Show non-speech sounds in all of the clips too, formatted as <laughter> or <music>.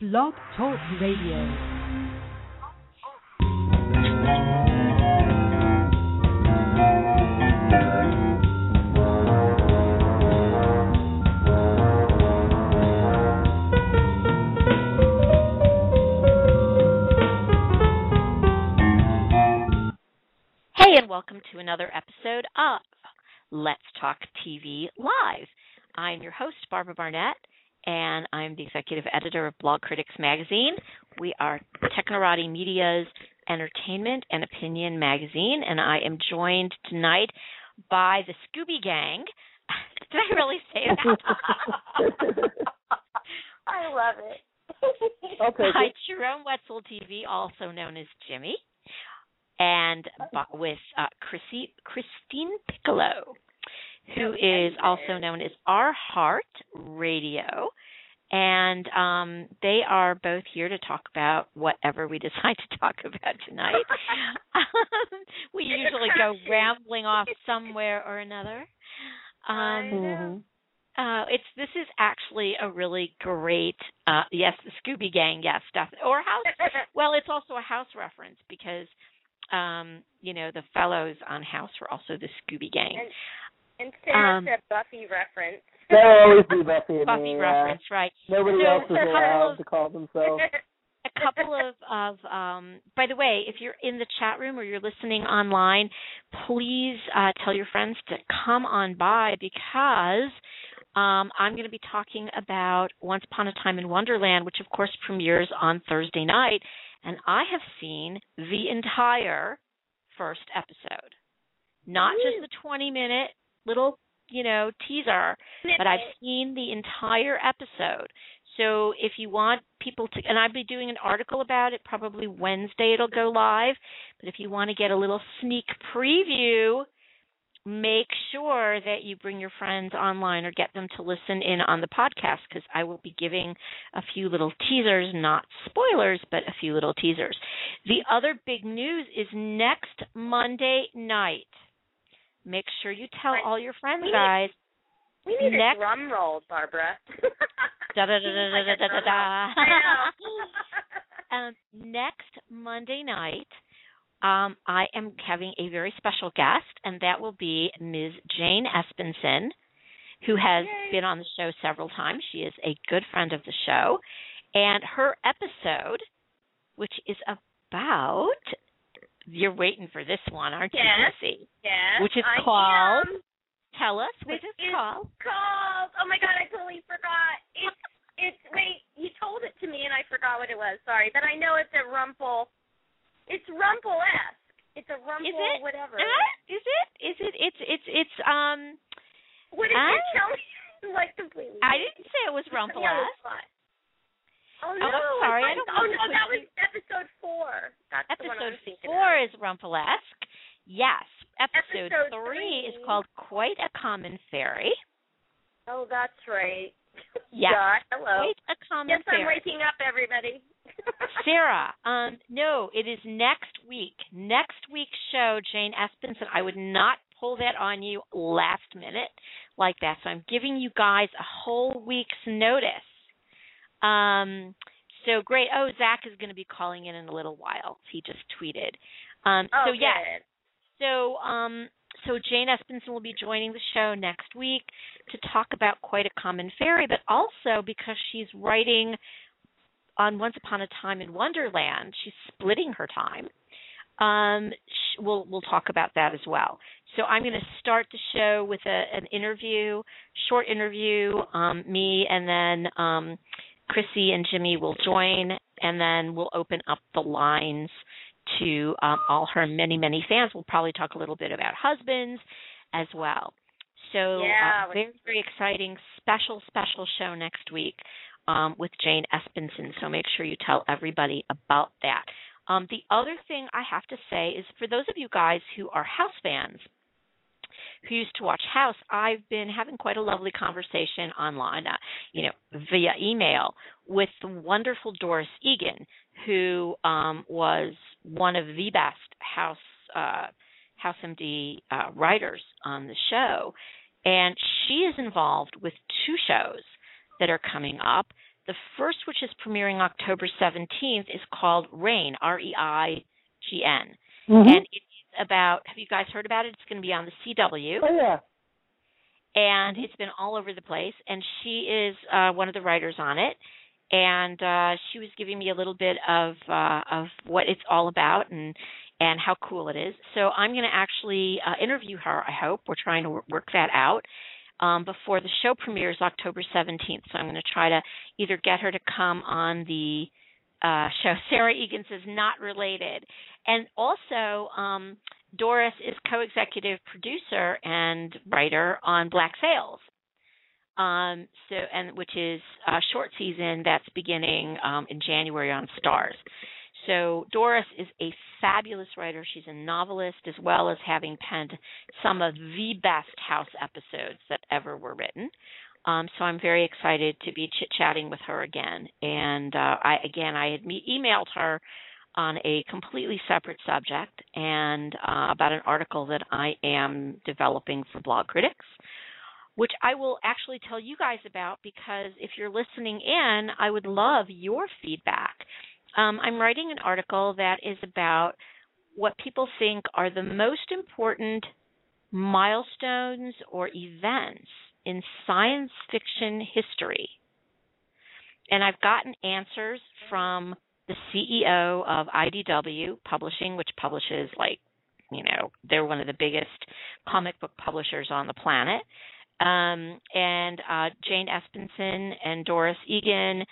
Blog Talk Radio. Hey, and welcome to another episode of Let's Talk TV Live. I'm your host, Barbara Barnett, and I'm the executive editor of Blogcritics Magazine. We are Technorati Media's entertainment and opinion magazine, and I am joined tonight by the Scooby Gang. <laughs> Did I really say that? <laughs> I love it. <laughs> Okay. by Jerome Wetzel TV, also known as Jimmy, and bu- with uh, Chrissy, Christine Piccolo, who is also known as Our Heart Radio. And um, they are both here to talk about whatever we <laughs> decide to talk about tonight. <laughs> we usually go rambling off somewhere or another. Um, uh, it's this is actually a really great uh yes the Scooby Gang yes stuff or house <laughs> well it's also a house reference because um you know the fellows on House were also the Scooby Gang And, Sarah Um, said Buffy reference. There'll always be Buffy Buffy me. yeah. reference right Nobody So, else is allowed of- to call themselves. <laughs> a couple of of um by the way if you're in the chat room or you're listening online please uh tell your friends to come on by because um I'm going to be talking about Once Upon a Time in Wonderland which of course premieres on Thursday night and I have seen the entire first episode not just the 20 minute little you know teaser but I've seen the entire episode. So if you want people to, and I'll be doing an article about it probably Wednesday, it'll go live. But if you want to get a little sneak preview, make sure that you bring your friends online or get them to listen in on the podcast because I will be giving a few little teasers, not spoilers, but a few little teasers. The other big news is next Monday night. Make sure you tell all your friends, We need- guys. we need next- <laughs> a drum roll, Barbara. Da da da da da da da da. Um, next Monday night, um, I am having a very special guest, and that will be Ms. Jane Espenson, who has Yay. been on the show several times. She is a good friend of the show, and her episode, which is about you're waiting for this one, aren't you, Yes. Yes, Which is I called- am. Tell us what Which it's is called. called. Oh my god, I totally forgot. It's it's wait, you told it to me and I forgot what it was. Sorry, but I know it's a rumple. It's rumple esque. It's a rumple Is it? whatever. Uh, is it? Is it? It's it's it's um. What did uh, you tell me? <laughs> like completely. I didn't say it was <laughs> Put me Oh I'm no! sorry, I I don't oh no, that was episode four. That's the one I Episode four is rumpel-esque. Yes. Episode, Episode three is called Quite a Common Fairy. Oh, that's right. <laughs> Yes. God, hello. Quite a Common Yes, I'm Fairy. waking up, everybody. <laughs> Sarah, um, no, it is next week. Next week's show, Jane Espenson. I would not pull that on you last minute like that. So I'm giving you guys a whole week's notice. Um, so great. Oh, Zach is going to be calling in in a little while. He just tweeted. Um, oh, so yes, good. so um so Jane Espenson will be joining the show next week to talk about quite a common fairy, but also because she's writing on Once Upon a Time in Wonderland, she's splitting her time. Um, sh- we'll we'll talk about that as well. So I'm going to start the show with a, an interview, short interview. Um, me and then um, Chrissy and Jimmy will join, and then we'll open up the lines to um, all her many, many fans. We'll probably talk a little bit about husbands as well. So, Yeah, uh, very, very exciting, special, special show next week um, with Jane Espenson. So make sure you tell everybody about that. Um, the other thing I have to say is for those of you guys who are House fans, who used to watch House, I've been having quite a lovely conversation online, uh, you know, via email with the wonderful Doris Egan, who um, was one of the best House uh, House MD uh, writers on the show, and she is involved with two shows that are coming up. The first, which is premiering October 17th, is called Reign, R E I G N. Mhm. And it's about, have you guys heard about it? It's going to be on the CW. oh yeah. and it's been all over the place. And she is uh, one of the writers on it, and uh, she was giving me a little bit of uh, of what it's all about and and how cool it is. So I'm going to actually uh, interview her. I hope we're trying to work that out. Um, before the show premieres October 17th, so I'm going to try to either get her to come on the uh, show. <laughs> Sarah Egan says not related, and also um, Doris is co-executive producer and writer on Black Sails. Um, so and which is a short season that's beginning um, in January on Starz. So Doris is a fabulous writer. She's a novelist as well as having penned some of the best House episodes that ever were written. Um, so I'm very excited to be chit chatting with her again. And uh, I again I had me- emailed her on a completely separate subject and uh, about an article that I am developing for Blogcritics, which I will actually tell you guys about because if you're listening in, I would love your feedback. Um, I'm writing an article that is about what people think are the most important milestones or events in science fiction history. And I've gotten answers from the CEO of IDW Publishing, which publishes like, you know, they're one of the biggest comic book publishers on the planet. Um, and uh, Jane Espenson and Doris Egan,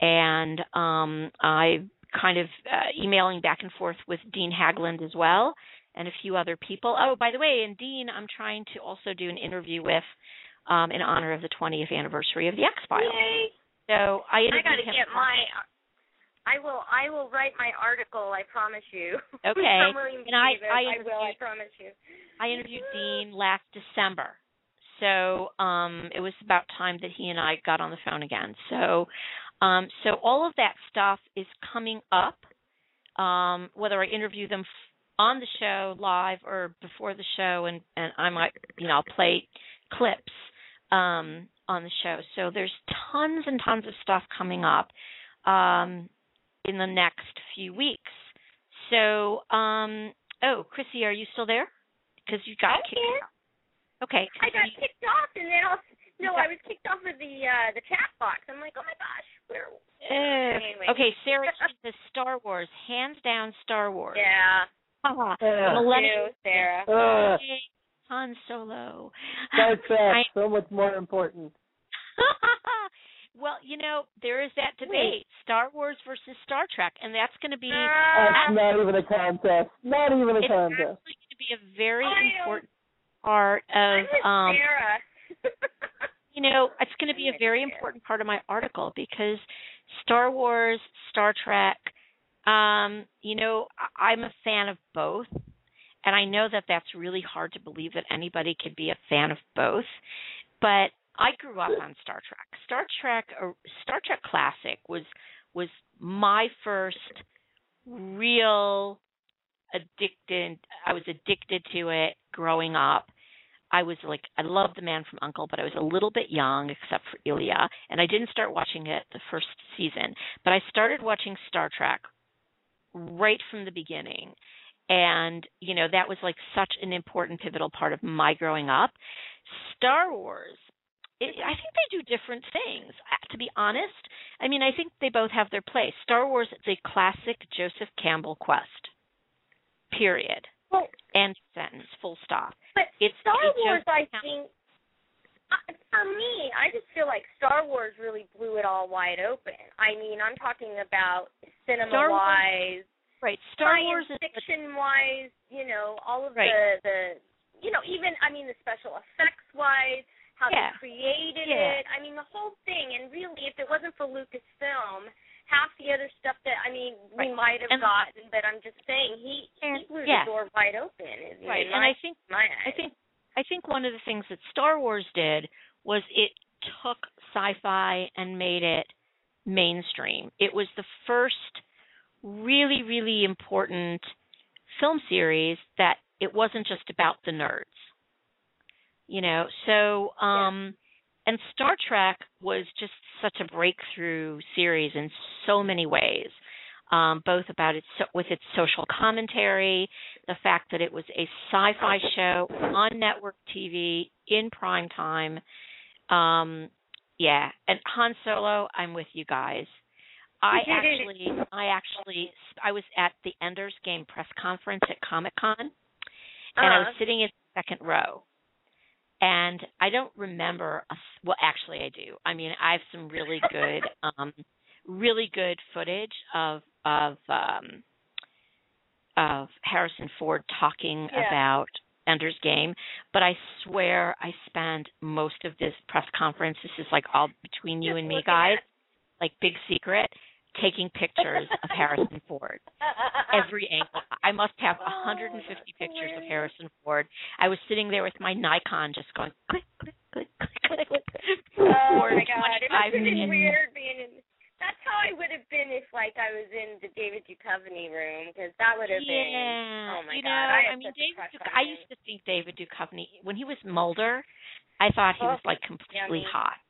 and um, I kind of uh, emailing back and forth with Dean Haglund as well, and a few other people. Oh, by the way, and Dean, I'm trying to also do an interview with um, in honor of the 20th anniversary of the X Files. Yay! So I I got to get my. I will. I will write my article. I promise you. <laughs> Okay. And I- I I will. I promise you. I interviewed Dean last December. So um it was about time that he and I got on the phone again. So um so all of that stuff is coming up. Um whether I interview them on the show live or before the show and and I might you know I'll play clips um on the show. So there's tons and tons of stuff coming up um in the next few weeks. So um oh, Chrissy, are you still there? Because you got I'm kicked here. out. Okay. I got Chrissy, kicked off, and then I'll. No, got- I was kicked off of the uh the chat box. I'm like, oh my gosh, where? uh, Anyway. Okay, Sarah, the Star Wars, hands down Star Wars. Yeah. Haha. Yeah. Millennial You, Sarah. Uh, Han Solo. Star <laughs> Trek, I- so much more important. <laughs> well, you know, there is that debate, Star Wars versus Star Trek, and that's going to be That's not even a contest. Not even a it's contest. actually going to be a very I know. important part of um <laughs> you know, it's going to be a very important part of my article because Star Wars, Star Trek, um, you know, I- I'm a fan of both. And I know that that's really hard to believe that anybody could be a fan of both. But I grew up on Star Trek. Star Trek or Star Trek Classic was was my first real addicted I was addicted to it growing up. I was like, I loved The Man from Uncle, but I was a little bit young, except for Ilya, and I didn't start watching it the first season. But I started watching Star Trek right from the beginning, and you know that was like such an important, pivotal part of my growing up. Star Wars, it, I think they do different things. Uh, To be honest, I mean, I think they both have their place. Star Wars is a classic Joseph Campbell quest. Period. well, End sentence. Full stop. but It's Star Wars, just- I think. uh, For me, I just feel like Star Wars really blew it all wide open. I mean, I'm talking about cinema Star Wars- wise, right. Star science Wars fiction wise, you know, all of Right. the the you know, even I mean the special effects wise, how Yeah. they created Yeah. it. I mean the whole thing and really if it wasn't for Lucasfilm, half the other stuff that I mean we Right. might have And- gotten, but I'm just saying he he blew yeah. the door wide open. Right. in And my, I think my. I think I think one of the things that Star Wars did was it took sci-fi and made it mainstream. It was the first really really important film series that it wasn't just about the nerds. You know, so um and Star Trek was just such a breakthrough series in so many ways. Um, both about its with its social commentary, the fact that it was a sci-fi show on network TV in prime time. Um, yeah, and Han Solo, I'm with you guys. I <laughs> actually, I actually, I was at the Ender's Game press conference at Comic Con, and I was Uh-huh. sitting in the second row. And I don't remember. A, well, actually, I do. I mean, I have some really good, <laughs> um, really good footage of of um, of Harrison Ford talking Yeah. about Ender's Game, but I swear I spent most of this press conference. This is like all between you Just and me, guys like big secret, taking pictures of Harrison Ford. Every angle. I must have <laughs> Oh, 150 that's pictures of. Harrison Ford. I was sitting there with my Nikon just going click, click, click, click, click. Oh for my god, it 25 must have weird being in. That's how I would have been if, like, I was in the David Duchovny room, because that would have been. Yeah. Oh my you god, know, I, I, mean, David. I used to think David Duchovny when he was Mulder. I thought he Oh, was like completely yummy. hot,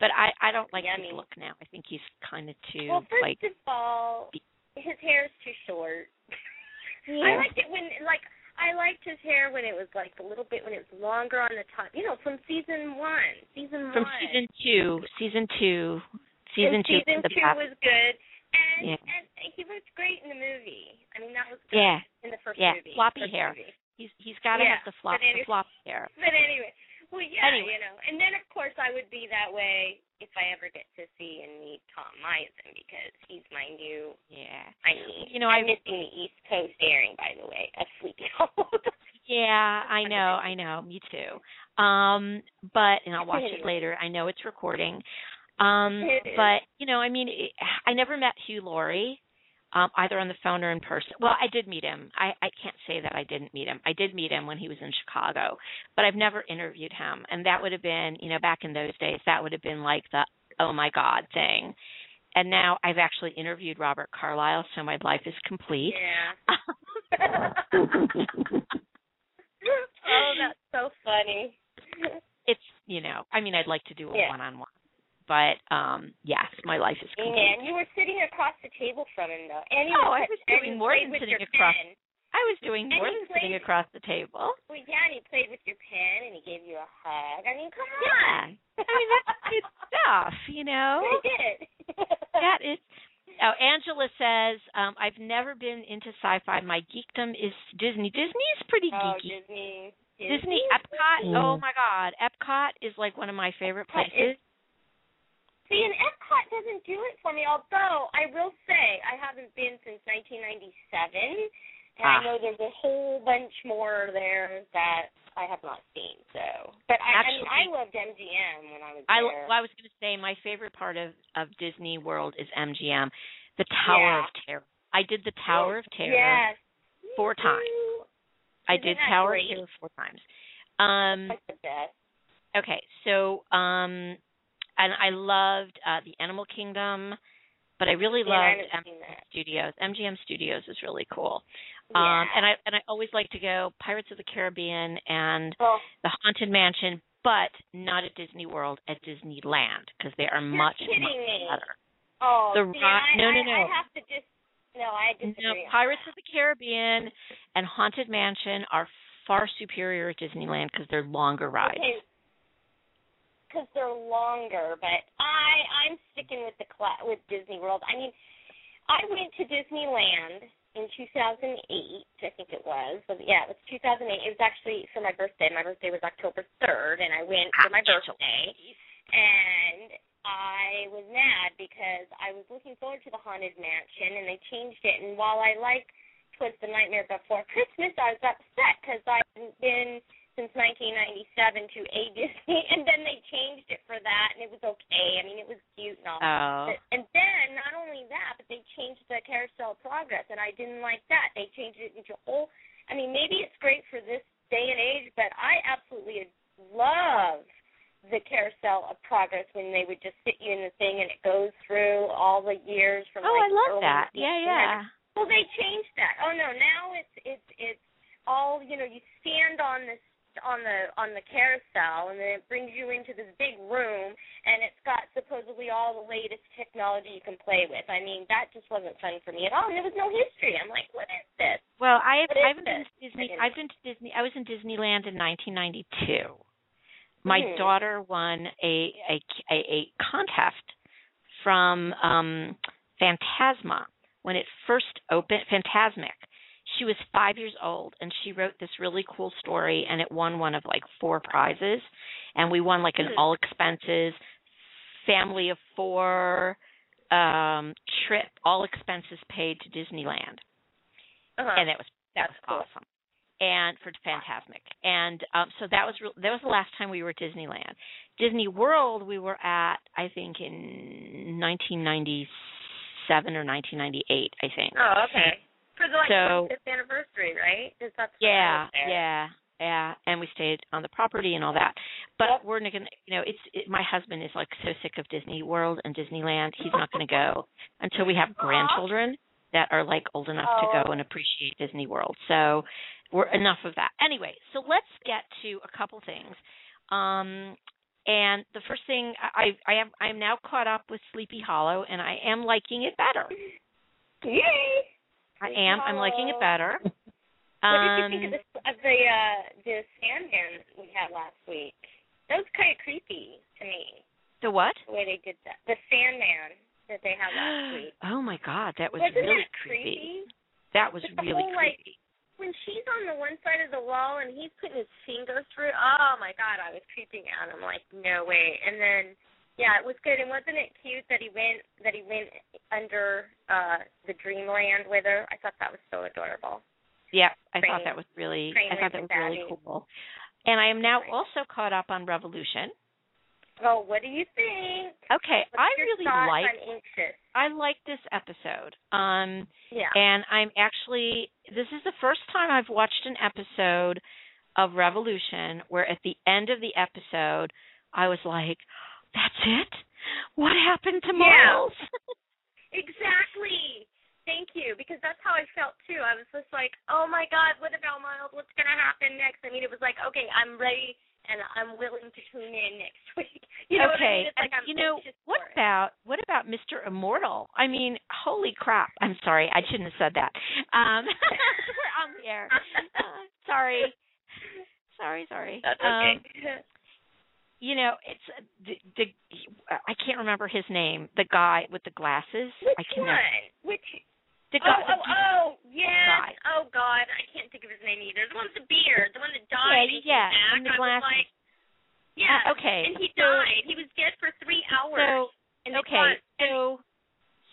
but I I don't like his look now. I think he's kind of too Well, first like. of all, his hair is too short. <laughs> I liked it when, like, I liked his hair when it was like a little bit when it was longer on the top. You know, from season one. Season From one. From season two, season two, season and two. Season two best. was good, and Yeah. and he looked great in the movie. I mean, that was good Yeah, in the first yeah, movie. floppy hair. movie. he's he's got to Yeah, have the flop the flop hair. But anyway, well, yeah, Anyway. you know, and then of course I would be that way if I ever get to see and meet Tom Mison because he's my new. Yeah. I mean, You know, I'm I- missing the East Coast airing, by the way, of Sleepy Hollow. Yeah, I <laughs> know, I know, me too. Um, but and I'll watch it later. I know it's recording. Um, but you know, I mean, I never met Hugh Laurie, um, either on the phone or in person. Well, I did meet him. I I can't say that I didn't meet him. I did meet him when he was in Chicago, but I've never interviewed him. And that would have been, you know, back in those days, that would have been like the oh my god thing. And now I've actually interviewed Robert Carlyle, so my life is complete. yeah. <laughs> <laughs> oh, that's so funny. it's you know i mean i'd like to do a one on one but um yes my life is complete. man, you were sitting across the table from him though, and Oh, was, I was doing more than sitting across- pen. i was doing And more than sitting across the table. Well, yeah, and he played with your pen, and he gave you a hug. I mean, come on. yeah i mean that's good stuff you know? <laughs> He did. that is oh angela says um i've never been into sci-fi. My geekdom is disney. Disney is pretty oh, geeky. Disney. disney epcot oh my god. Epcot is like one of my favorite places See, and Epcot doesn't do it for me. Although I will say I haven't been since 1997, and Ah. I know there's a whole bunch more there that I have not seen. So, but I, I mean, I loved MGM when I was I, there. well, I was going to say my favorite part of of Disney World is MGM, the Tower Yeah. of Terror. I did the Tower of Terror Yes. four times. I Isn't did Tower great? of Terror four times. Um, That's the best. okay, so um, and I loved uh, the Animal Kingdom, but I really Yeah, I loved haven't MGM. Studios. MGM Studios is really cool. Yeah. Um, and I and I always like to go Pirates of the Caribbean and well, the Haunted Mansion, but not at Disney World, at Disneyland because they are much much me. better. oh, The see, I, no, no, no. I have to just no, I disagree. No, Pirates of the Caribbean and Haunted Mansion are far superior at Disneyland because they're longer rides. Okay. Because they're longer, but I I'm sticking with the cla- with Disney World. I mean, I went to Disneyland in 2008, I think it was. But yeah, it was 2008. It was actually for my birthday. My birthday was October 3rd, and I went for my birthday. And I was mad because I was looking forward to the Haunted Mansion, and they changed it. And while I like Twas the Nightmare Before Christmas, I was upset because I hadn't been since 1997 to a Disney, <laughs> and then they changed it for that, and it was okay. I mean, it was cute and all. Oh, And then not only that, but they changed the Carousel Progress, and I didn't like that. They changed it into a whole. I mean, maybe it's great for this day and age, but I absolutely love the Carousel of Progress when they would just sit you in the thing and it goes through all the years from. oh, like I love that. Yeah, yeah. Well, they changed that. Oh no, now it's it's it's all you know. You stand on this on the on the carousel, and then it brings you into this big room, and it's got supposedly all the latest technology you can play with. I mean, that just wasn't fun for me at all, and there was no history. I'm like, what is this? Well, I have, I haven't been this? to Disney. I've been to Disney. I was in Disneyland in 1992. My Mhm. daughter won a a a, a contest from um Phantasma when it first opened. Fantasmic. She was five years old and she wrote this really cool story and it won one of like four prizes and we won like an Mhm. all expenses family of four um trip all expenses paid to Disneyland Uh-huh. and that was that That's was cool. awesome and for Fantasmic and um so that was real that was the last time we were at Disneyland Disney World we were at I think in 1997 or 1998 I think oh, okay. For the like So- 25th anniversary, right? Is that yeah yeah yeah and we stayed on the property and all that but Yep. we're not gonna you know it's it, my husband is like so sick of Disney World and Disneyland he's not gonna go <laughs> until we have grandchildren that are like old enough to Oh. go and appreciate Disney World so we're enough of that anyway so let's get to a couple things um and the first thing I I am I'm now caught up with Sleepy Hollow and I am liking it better Yay! I am I'm liking it better <laughs> What um, did you think of the of the uh the Sandman we had last week? That was kind of creepy to me. the what The way they did that. The Sandman that they had last <gasps> week. oh my god, that was Wasn't really that creepy. creepy? That was really whole, like, creepy. When she's on the one side of the wall and he's putting his finger through, oh my god, I was creeping out. I'm like, no way. And then, yeah, it was good. And wasn't it cute that he went that he went under uh the dreamland with her? I thought that was so adorable. Yeah, I Train- thought that was really I thought that was really cool. And I am now also caught up on Revolution. Oh, what do you think? Okay, What's I really like? I like this episode. Um Yeah. and I'm actually this is the first time I've watched an episode of Revolution where at the end of the episode I was like, That's it? What happened to Yeah. Miles? <laughs> Exactly. Thank you, because that's how I felt too. I was just like, oh my god, what about Miles? What's gonna happen next? I mean, it was like, okay, I'm ready and I'm willing to tune in next <laughs> week. You know what I okay, mean? Like and you know what it. about what about Mr. Immortal? I mean, holy crap! I'm sorry, I shouldn't have said that. Um, <laughs> we're on the air. Uh, sorry, sorry, sorry. That's okay. Um, you know, it's uh, the, the I can't remember his name. The guy with the glasses. Which I can one? Which? The Oh, guy. oh, oh, yes. guy. Oh God, I can't think of his name either. The one with the beard, the one that died. Yeah, and yeah, back. and the I was glasses. like, yeah. Uh, okay. And he so, died. He was dead for three hours. So and okay, so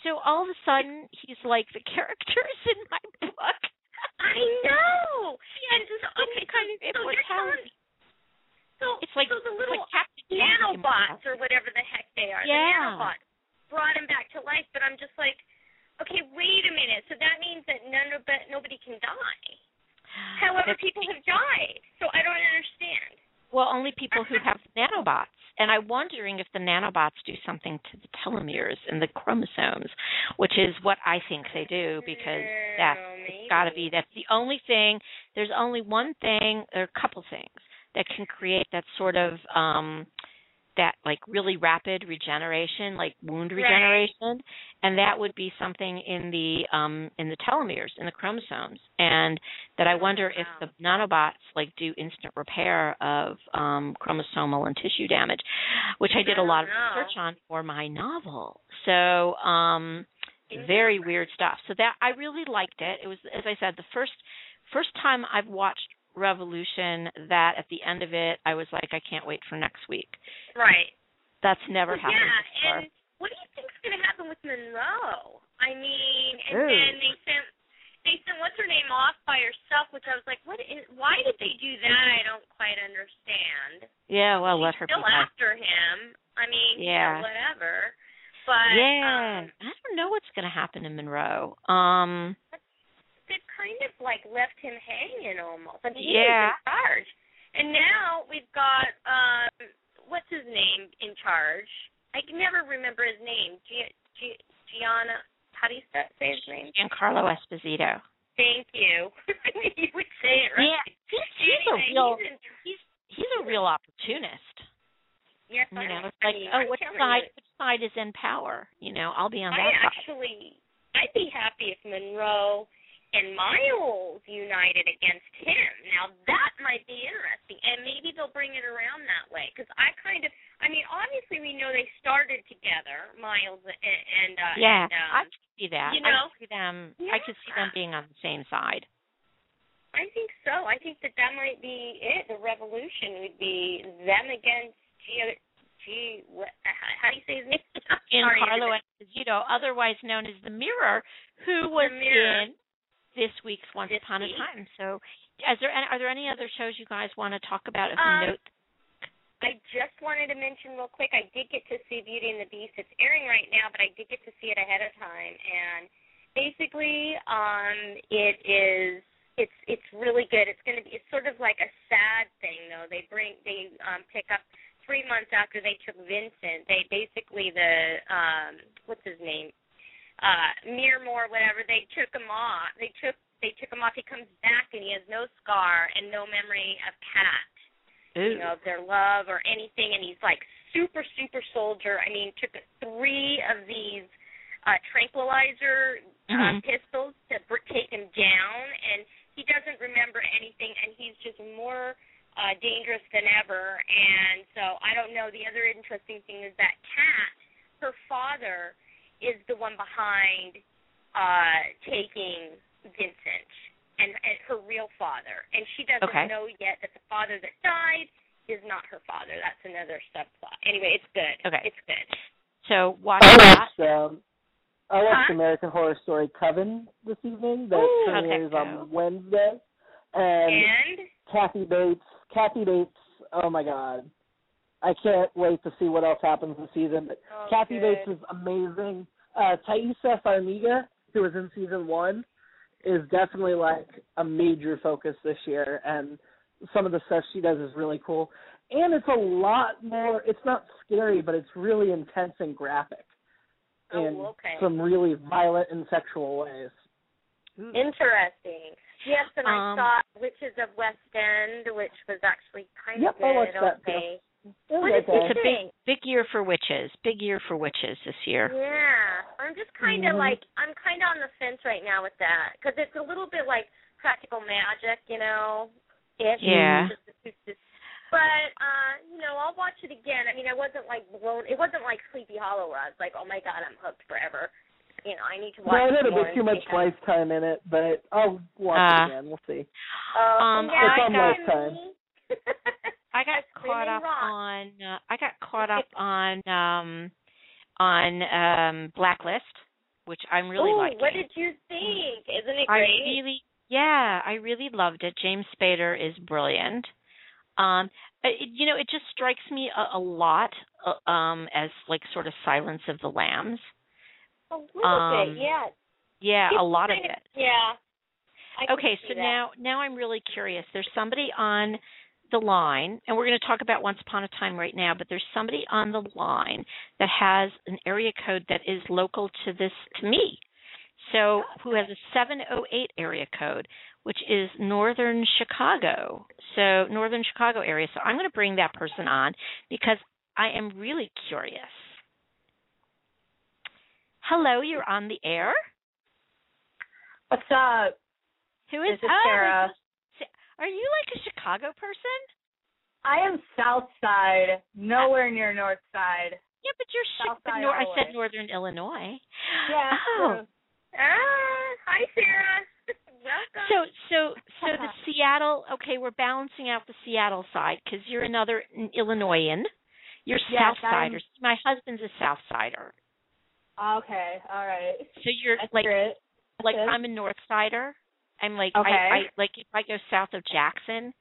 so all of a sudden he's like the characters in my <laughs> book. I know. and so, okay, so, kind of so you're telling immortality. So It's like so the it's little like Captain nanobots or whatever the heck they are. Yeah. The nanobots brought him back to life, but I'm just like, okay, wait a minute. So that means that none of but nobody can die. <gasps> However, That's people have died. So I don't understand. Well, only people who have nanobots. And I'm wondering if the nanobots do something to the telomeres and the chromosomes, which is what I think they do because mm, that's it's got to be that's the only thing. There's only one thing or a couple things that can create that sort of um that like really rapid regeneration, like wound Right. regeneration, and that would be something in the um in the telomeres in the chromosomes, and that I wonder if the nanobots like do instant repair of um chromosomal and tissue damage, which I did a lot of research on for my novel. So um very weird stuff. So that I really liked it. It was as I said the first first time I've watched Revolution that at the end of it I was like I can't wait for next week. Right. That's never Well, happened yeah, before. and what do you think's going to happen with Monroe? I mean, and Ooh. then they sent they sent what's her name off by herself, which I was like, what? Is, why did they do that? I don't quite understand. Yeah, well, She's let her still be. after him. I mean, you Yeah. know, whatever. But yeah, um, I don't know what's going to happen in Monroe. Um, they've kind of like left him hanging almost. I mean, he Yeah. was in charge, and now we've got um, what's his name in charge? I can never remember his name. G- G- Gianna. How do you sa- say his name? Giancarlo Esposito. Thank you. <laughs> you would say it right. Yeah, he's, he's a real he's he's he's a real opportunist. yes, You I know, it's like, oh, I'm which side you, which side is in power? You know, I'll be on I that side. actually, I'd be happy if Monroe and Miles united against him. Now that might be interesting, and maybe they'll bring it around that way. Because I kind of, I mean, obviously we know they started together, Miles and, and uh, Yeah, and, um, I could see that. you I know? could see them. I could see them being on the same side. I think so. I think that that might be it. The revolution would be them against G. G. What, how do you say his name? Sorry, Giancarlo Esposito, otherwise known as the Mirror, who was Mirror. in this week's Once This Upon a. Time. So, is there any, are there any other shows you guys want to talk about? If Um, note, I just wanted to mention real quick. I did get to see Beauty and the Beast. It's airing right now, but I did get to see it ahead of time, and basically, um, it is. It's it's really good. It's gonna be. It's sort of like a sad thing, though. They bring they um pick up three months after they took Vincent. They basically the um what's his name uh Miramore whatever. They took him off. They took they took him off. He comes back and he has no scar and no memory of Cat you know, of their love or anything, and he's like super, super soldier. I mean, took three of these uh tranquilizer uh, Mhm. pistols to br- take him down, and he doesn't remember anything, and he's just more uh dangerous than ever. And so I don't know. The other interesting thing is that Kat, her father, is the one behind uh taking Vincent and, and her real father, and she doesn't Okay. know yet that the father that died is not her father. That's another subplot. Anyway, it's good. Okay. It's good. so watch I that. watched um, I watched Huh? American Horror Story Coven this evening. That Ooh, how'd that premieres go? on Wednesday, and And Kathy Bates. Kathy Bates. Oh my God, I can't wait to see what else happens this season. But oh, Kathy good. Bates is amazing. Uh, Taissa Farmiga, who was in season one, is definitely like a major focus this year, and some of the stuff she does is really cool. And it's a lot more. It's not scary, but it's really intense and graphic Oh, in okay. some really violent and sexual ways. Interesting. Yes, and I Um, saw Witches of West End, which was actually kind Yep, of I good. watched that, too. okay. It What was did you okay. It's a big, big year for witches. Big year for witches this year. Yeah, I'm just kind of Mhm. like I'm kind of on the fence right now with that because it's a little bit like practical magic, you know. It Yeah. But uh, you know, I'll watch it again. I mean, I wasn't like blown. It wasn't like Sleepy Hollow where I was like, oh my god, I'm hooked forever. You know, I need to watch. No, it had it a bit too much see how- lifetime in it, but I'll watch Uh, it again. We'll see. Oh, Um, yeah, It's I on got Lifetime. <laughs> I got caught up rock. on. Uh, I got caught up on um on um Blacklist, which I'm really Ooh, liking. what did you think? Isn't it great? I really, yeah, I really loved it. James Spader is brilliant. Um, it, you know, it just strikes me a, a lot uh, um as like sort of Silence of the Lambs. a little um, bit, yeah. Yeah, a lot of kind it. Yeah. Okay, so that. now now I'm really curious. There's somebody on the line, and we're going to talk about Once Upon a Time right now. But there's somebody on the line that has an area code that is local to this to me. So who has a 708 area code, which is Northern Chicago. So Northern Chicago area. So I'm going to bring that person on because I am really curious. Hello, you're on the air. What's up? Who is This is oh, Sarah. Are you like a Chicago person? I am South Side, nowhere near North Side. Yeah, but you're South Chi- nor- I said. Northern Illinois. Yeah. Oh. true. Ah, hi Sarah. <laughs> Welcome. So so so the <laughs> Seattle. Okay, we're balancing out the Seattle side because you're another Illinoisan. You're Yes, South Sider. My husband's a South Sider. Okay, all right. So you're That's like like it. I'm a North Sider. I'm like Okay. I, I like if I go south of Jackson,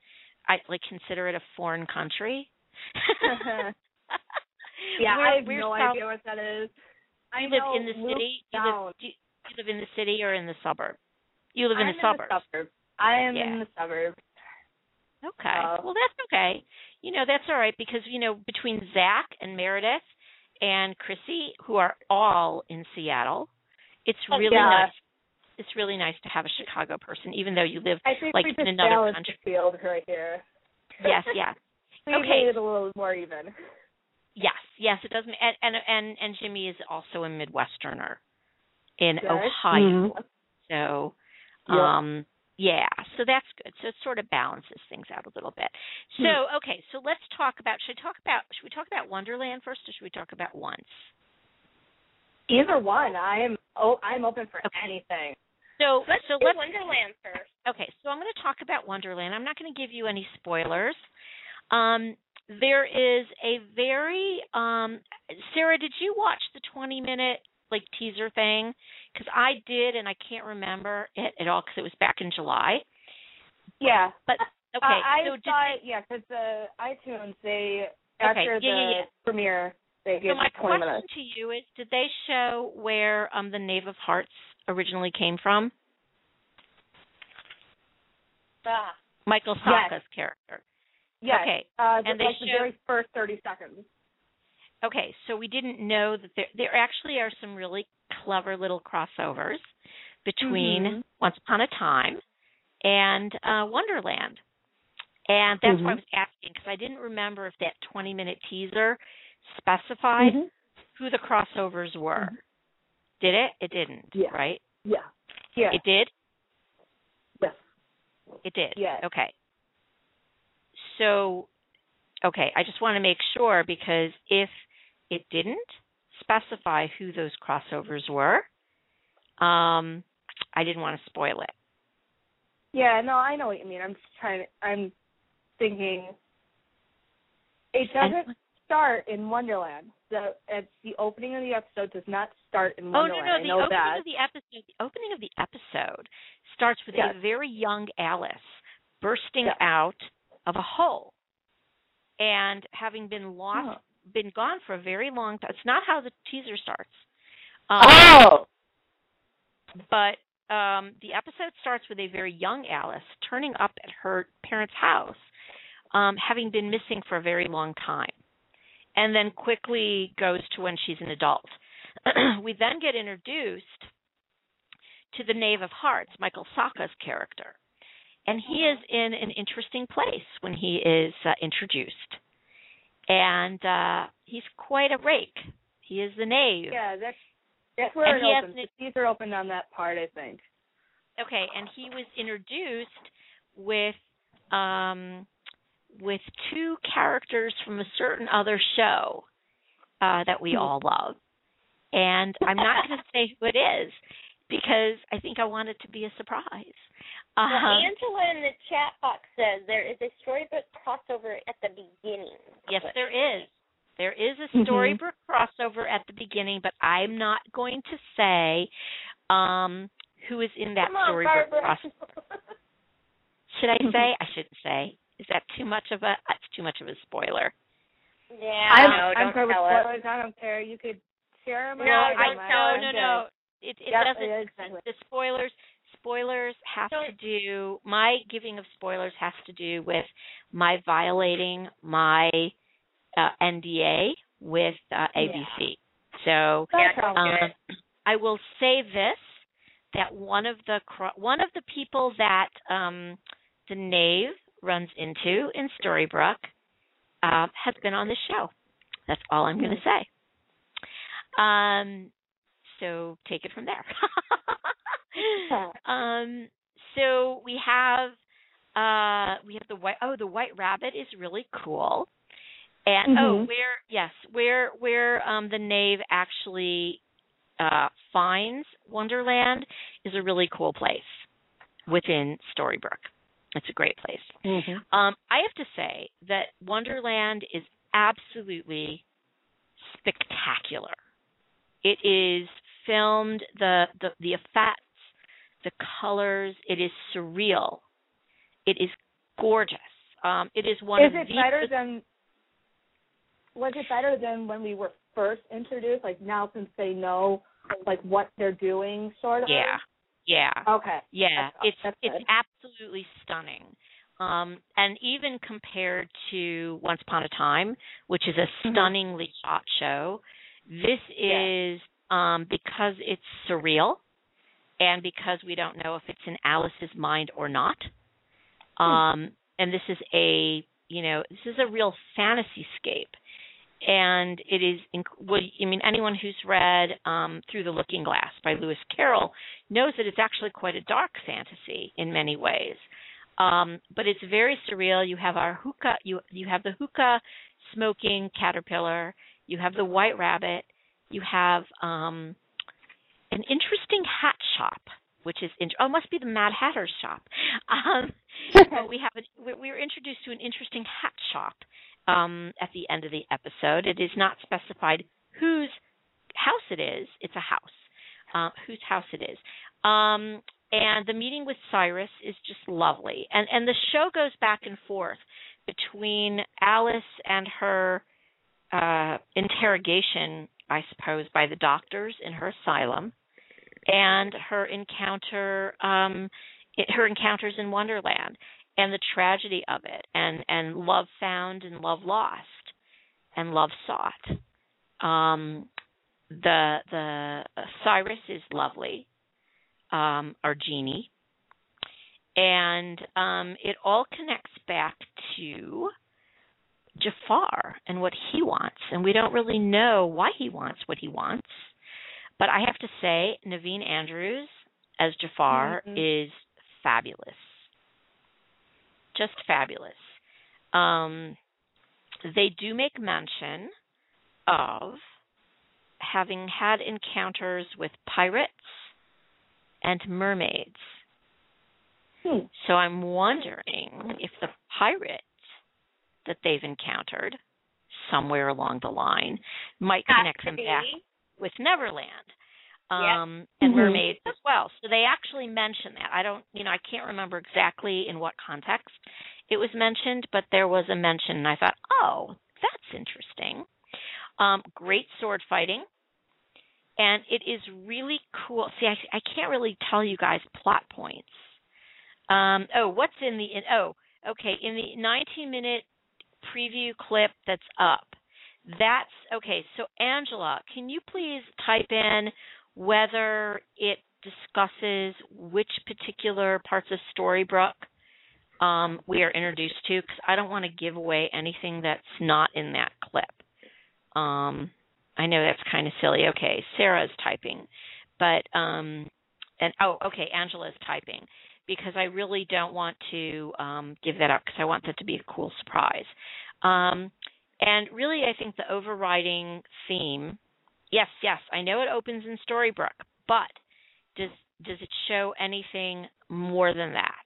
I like consider it a foreign country. Uh-huh. <laughs> yeah, We're- I have no south- idea what that is. I You live in the city. You live, do you, you live in the city or in the suburb? You live in I'm the suburbs. In the suburbs. I am Yeah. in the suburbs. Okay. Well, that's okay. You know, that's all right because you know between Zach and Meredith and Chrissy, who are all in Seattle, it's Oh, really yeah. nice. It's really nice to have a Chicago person, even though you live I think like we in just another country. the field right here. Yes, <laughs> yes, we Okay. made it a little more even. yes, yes. It does. And and and, and Jimmy is also a Midwesterner in Good. Ohio. Mhm. So, Yep. um, yeah, so that's good. So it sort of balances things out a little bit. So, okay, so let's talk about. Should I talk about? Should we talk about Wonderland first, or should we talk about Once? Either one, I am. Oh, I'm open for Okay. anything. So, Let's so let's. Wonderland first. Okay, so I'm going to talk about Wonderland. I'm not going to give you any spoilers. Um, there is a very um, Sarah. Did you watch the 20 minute like teaser thing? Because I did, and I can't remember it at all because it was back in July. Yeah. But okay, Uh, I so did saw it. Yeah, because the iTunes they Okay, after yeah, the yeah, yeah. premiere they So my 20 question minutes. to you is: Did they show where um the Knave of Hearts originally came from? Ah. Michael Yes. Character. Yes. Okay. Uh, and they like the very first 30 seconds. Okay, so we didn't know that there there actually are some really clever little crossovers between Mhm. Once Upon a Time and uh Wonderland. And that's why I was asking because I didn't remember if that 20 minute teaser specified Mhm. who the crossovers were. Did it? It didn't, Yeah. right? Yeah. Yeah. It did? Yes. It did. Yes. Okay. So, okay, I just want to make sure because if it didn't specify who those crossovers were, um, I didn't want to spoil it. Yeah, no, I know what you mean. I'm just trying to, I'm thinking it doesn't And- start in Wonderland. The it's the opening of the episode does not start in Wonderland. Oh no, no, the opening that. of the episode, the opening of the episode starts with Yes. a very young Alice bursting Yes. out of a hole and having been lost, Oh. been gone for a very long time. It's not how the teaser starts. Um, Oh. but um, the episode starts with a very young Alice turning up at her parents' house, um, having been missing for a very long time, and then quickly goes to when she's an adult. <clears throat> we then get introduced to the Knave of Hearts, Michael Socha's character, and he is in an interesting place when he is uh, introduced, and uh, he's quite a rake. He is the knave. Yeah, that's that's where And it he has opens. an- The teaser opened on that part, I think. Okay, and he was introduced with um with two characters from a certain other show uh that we all love. And I'm not going <laughs> to say who it is because I think I want it to be a surprise. Well, Um, Angela in the chat box says there is a Storybrooke crossover at the beginning. yes, there is. There is a Mhm. Storybrooke crossover at the beginning, but I'm not going to say um who is in that Come on, Storybrooke Barbara. crossover. <laughs> Should I say? I shouldn't say. Is that too much of a? That's too much of a spoiler. Yeah, I'm, no, I'm don't good with tell us. spoilers. I don't care. You could share them. No, I don't no no no. It it Yep, doesn't. yeah, exactly. The spoilers spoilers have to Don't- My giving of spoilers has to do with my violating my uh, NDA with uh, ABC. So Yeah, That's don't um. I will say this: that one of the one of the people that um, the knave runs into in Storybrooke uh, has been on the show. That's all I'm going to say. Um, so take it from there. <laughs> um, so we have uh, we have the white. Oh, the white rabbit is really cool. And oh, Mhm. where yes, where where um the knave actually uh finds Wonderland is a really cool place within Storybrooke. It's a great place. Mhm. Um, I have to say that Wonderland is absolutely spectacular. It is filmed the the the effects, the colors. It is surreal. It is gorgeous. Um, it is one Is of it the better than? Was it better than when we were first introduced? Like now, since they know like what they're doing, sort of. yeah yeah Okay. Yeah, That's- it's that's it's absolutely stunning. Um, and even compared to Once Upon a Time, which is a Mm-hmm. stunningly shot show, this Yeah. is um, because it's surreal and because we don't know if it's in Alice's mind or not. Um, and this is a you know this is a real fantasy scape and it is what I mean anyone who's read um, Through the Looking Glass by Lewis Carroll knows that it's actually quite a dark fantasy in many ways. Um, but it's very surreal. You have our hookah you you have the hookah smoking caterpillar, you have the white rabbit, you have um, an interesting hat shop which is in, oh, must be the Mad Hatter's shop. <laughs> Um, <laughs> we have a, we were introduced to an interesting hat shop um, at the end of the episode. It is not specified whose house it is. It's a house. Uh, whose house it is. Um, and the meeting with Cyrus is just lovely. And and the show goes back and forth between Alice and her uh, interrogation, I suppose, by the doctors in her asylum, and her encounter, um, it, her encounters in Wonderland and the tragedy of it and and love found and love lost and love sought. Um the the uh, cyrus is lovely um our genie. And um it all connects back to Jafar and what he wants and we don't really know why he wants what he wants. But i have to say Naveen Andrews as Jafar mm-hmm. is fabulous just fabulous. Um, they do make mention of having had encounters with pirates and mermaids. Hmm. So I'm wondering if the pirate that they've encountered somewhere along the line might connect them back with Neverland um yep. and mm-hmm. mermaids as well. So they actually mention that. I don't you know, I can't remember exactly in what context it was mentioned, but there was a mention and I thought, "Oh, that's interesting." Um great sword fighting. And it is really cool. See, I I can't really tell you guys plot points. Um oh, what's in the in, oh, okay, in the 19 minute preview clip that's up. That's okay. So, Angela, can you please type in whether it discusses which particular parts of Storybrooke um, we are introduced to, because I don't want to give away anything that's not in that clip. Um, I know that's kind of silly. Okay, Sarah's typing, but um, and oh, okay, Angela's typing because I really don't want to um, give that up because I want that to be a cool surprise. Um, and really, I think the overriding theme Yes, yes, I know it opens in Storybrooke, but does does it show anything more than that?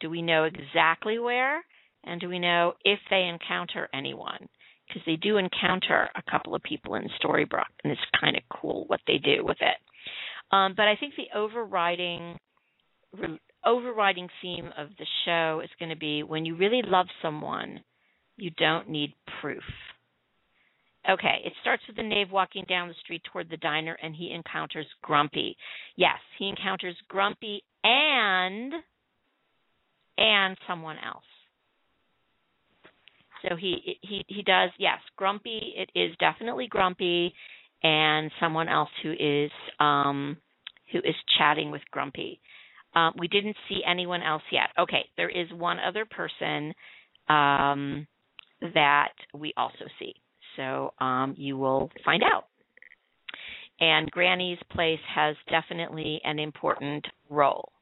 Do we know exactly where, and do we know if they encounter anyone? Because they do encounter a couple of people in Storybrooke, and it's kind of cool what they do with it. Um, but I think the overriding overriding theme of the show is going to be when you really love someone, you don't need proof. Okay, it starts with the knave walking down the street toward the diner and he encounters Grumpy. Yes, he encounters Grumpy and and someone else. So he he he does yes, Grumpy it is definitely Grumpy and someone else who is um who is chatting with Grumpy. Um, we didn't see anyone else yet. Okay, there is one other person um, that we also see. So um, you will find out. And Granny's Place has definitely an important role.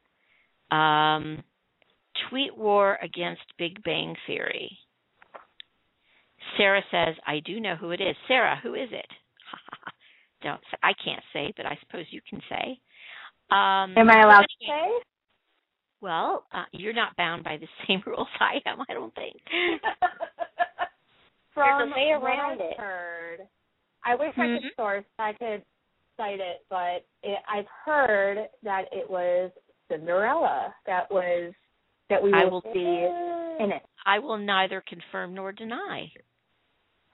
Um, tweet war against Big Bang Theory. Sarah says, I do know who it is. Sarah, who is it? <laughs> Don't say, I can't say, but I suppose you can say. Um, Am I allowed to say? Well, uh, you're not bound by the <laughs> same rules I am, I don't think. <laughs> from way around it. Heard, I wish mm-hmm. I could mm-hmm. source, I could cite it, but it, I've heard that it was Cinderella that was that we will, will see in it. I will neither confirm nor deny.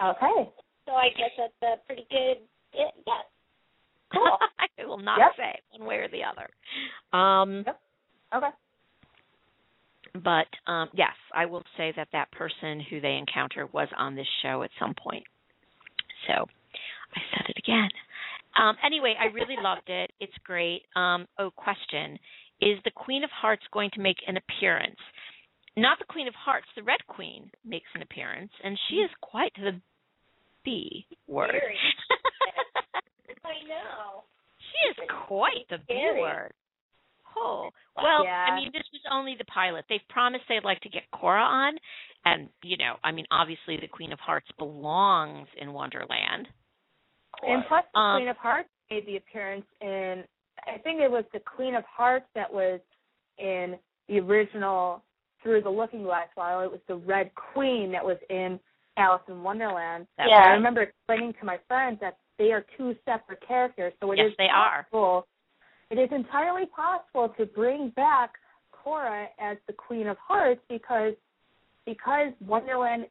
Okay. So I guess that's a pretty good yes. Cool. <laughs> <laughs> I will not yep. say one way or the other. Um, yep. Okay but um, yes, I will say that that person who they encounter was on this show at some point. So I said it again. Um, anyway, I really loved it. It's great. Um, oh, question: Is the Queen of Hearts going to make an appearance? Not the Queen of Hearts. The Red Queen makes an appearance, and she is quite the B word. <laughs> I know. She is quite the B word. Oh well, Yeah. I mean, this was only the pilot. They've promised they'd like to get Cora on, and you know, I mean, obviously the Queen of Hearts belongs in Wonderland. And plus, the Um, Queen of Hearts made the appearance in. I think it was the Queen of Hearts that was in the original Through the Looking Glass, while it was the Red Queen that was in Alice in Wonderland. Yeah. I remember explaining to my friends that they are two separate characters, so it is Yes, they are. possible. It is entirely possible to bring back Cora as the Queen of Hearts because because Wonderland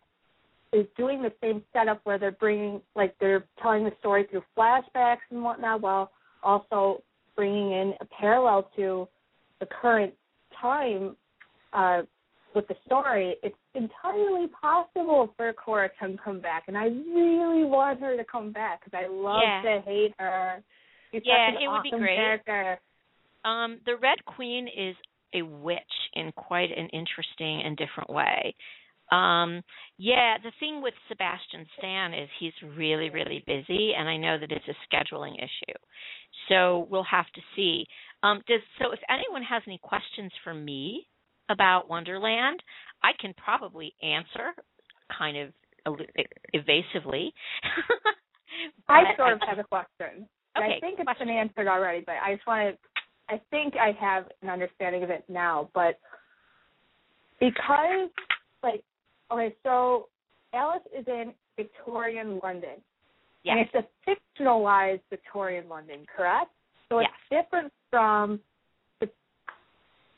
is doing the same setup where they're bringing like they're telling the story through flashbacks and whatnot, while also bringing in a parallel to the current time uh, with the story. It's entirely possible for Cora to come back, and I really want her to come back because I love Yeah. to hate her. Yeah, it would be great. Character. Um, the Red Queen is a witch in quite an interesting and different way. Um, yeah, the thing with Sebastian Stan is he's really, really busy, and I know that it's a scheduling issue. So we'll have to see. Um, does so? If anyone has any questions for me about Wonderland, I can probably answer, kind of evasively. <laughs> I sort of have a question. Okay, I think it's been answered already, but I just want to. I think I have an understanding of it now, but because, like, okay, so Alice is in Victorian London, Yes. and it's a fictionalized Victorian London, correct? So it's different from the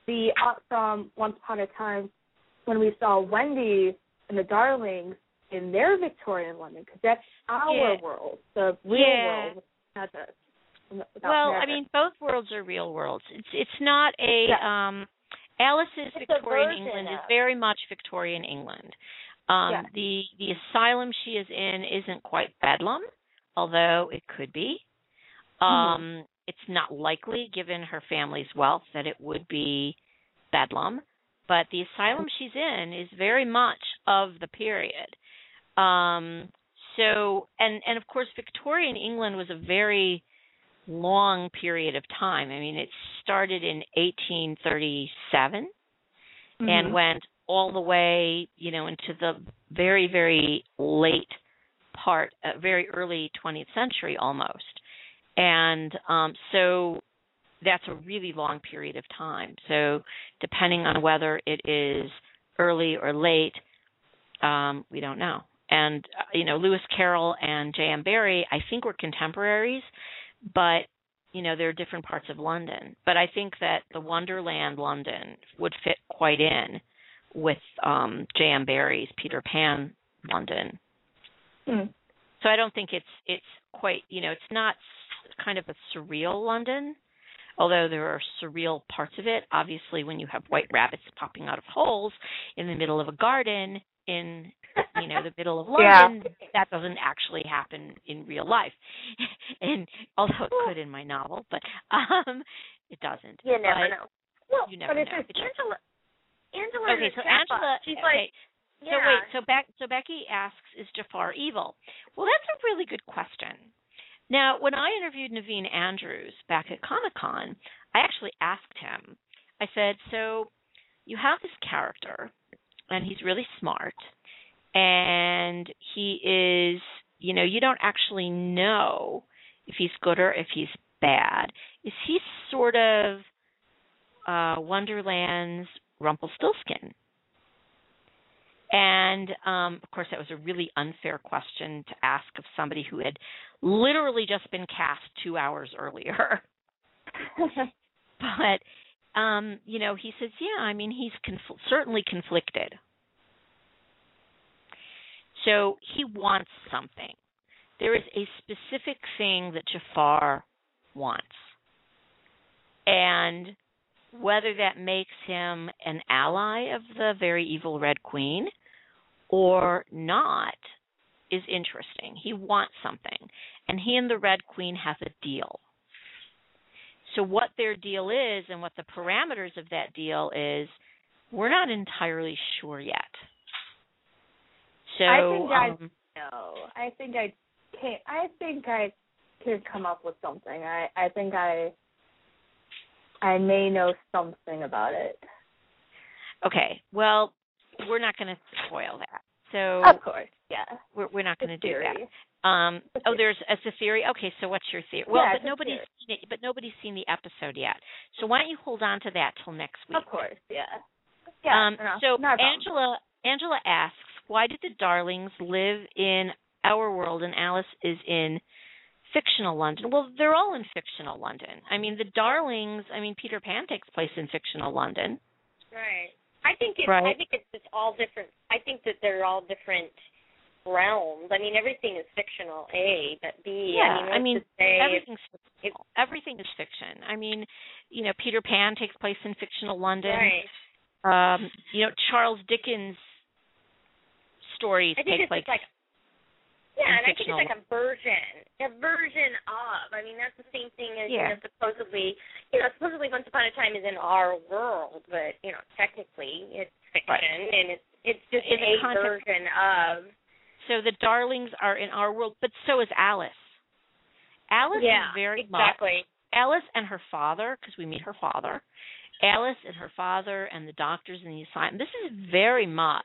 the uh, from Once Upon a Time when we saw Wendy and the Darlings in their Victorian London, because that's our Yeah. world, the real Yeah. world. Not the, well, I mean, both worlds are real worlds. It's it's not a Yeah. um Alice's It's Victorian England is very much Victorian England. Um Yeah. the the asylum she is in isn't quite Bedlam, although it could be. Um it's not likely given her family's wealth that it would be Bedlam, but the asylum she's in is very much of the period. Um so and and of course Victorian England was a very long period of time. I mean, it started in 1837 and Mhm. went all the way, you know, into the very, very late part, uh, very early 20th century almost. And um, so that's a really long period of time. So depending on whether it is early or late, um, we don't know. And uh, you know, Lewis Carroll and J.M. Barrie, I think were contemporaries, but you know, they're different parts of London. But I think that the Wonderland London would fit quite in with um J.M. Barrie's Peter Pan London. Hmm. So I don't think it's it's quite, you know, it's not kind of a surreal London. Although there are surreal parts of it, obviously when you have white rabbits popping out of holes in the middle of a garden in you know the middle of London. Yeah. That doesn't actually happen in real life. <laughs> and although it could in my novel, but um it doesn't. You never But know. Well, You never but if know. it's It. Angela, Angela. Okay, is so. Angela she's okay, like, so yeah. wait, so Beck, so Becky asks, is Jafar evil? Well, that's a really good question. Now, when I interviewed Naveen Andrews back at Comic Con, I actually asked him. I said, "So, you have this character, and he's really smart, and he is, you know, you don't actually know if he's good or if he's bad. Is he sort of uh, Wonderland's Rumpelstiltskin?" And um, of course, that was a really unfair question to ask of somebody who had literally just been cast two hours earlier. <laughs> <laughs> but um, you know, he says, "Yeah, I mean, he's conf- certainly conflicted. So he wants something. There is a specific thing that Jafar wants, and whether that makes him an ally of the very evil Red Queen or not, is interesting. He wants something. And he and the Red Queen have a deal. So, what their deal is and what the parameters of that deal is, we're not entirely sure yet. So, I think I um, know. I think I can I think I could come up with something. I I think I I may know something about it. okay. Well, we're not going to spoil that. So, Of course, yeah. we're, we're not going to do that. Um, oh, there's as a theory. Okay, so what's your theory? Well, Yeah, but nobody's seen it, but nobody's seen the episode yet. So why don't you hold on to that till next week? Of course, yeah. Yeah. um, no, so. Angela Angela asks, why did the Darlings live in our world and Alice is in fictional London? Well, they're all in fictional London. I mean, the Darlings. I mean, Peter Pan takes place in fictional London. Right. I think it's Right. I think it's just all different. I think that they're all different realms. I mean, everything is fictional. A, but B. Yeah, I mean, I mean, everything's. Everything is fiction. I mean, you know, Peter Pan takes place in fictional London. right. Um, you know, Charles Dickens stories I think take it's place. like yeah, and I think it's like a version, a version of. I mean, that's the same thing as Yeah. you know, supposedly, you know, supposedly Once Upon a Time is in our world, but you know, technically it's fiction, Right. and it's it's just In the a version of. so the Darlings are in our world, but so is Alice. Alice yeah, is very much exactly. Alice and her father, because we meet her father. Alice and her father and the doctors in the asylum. This is very much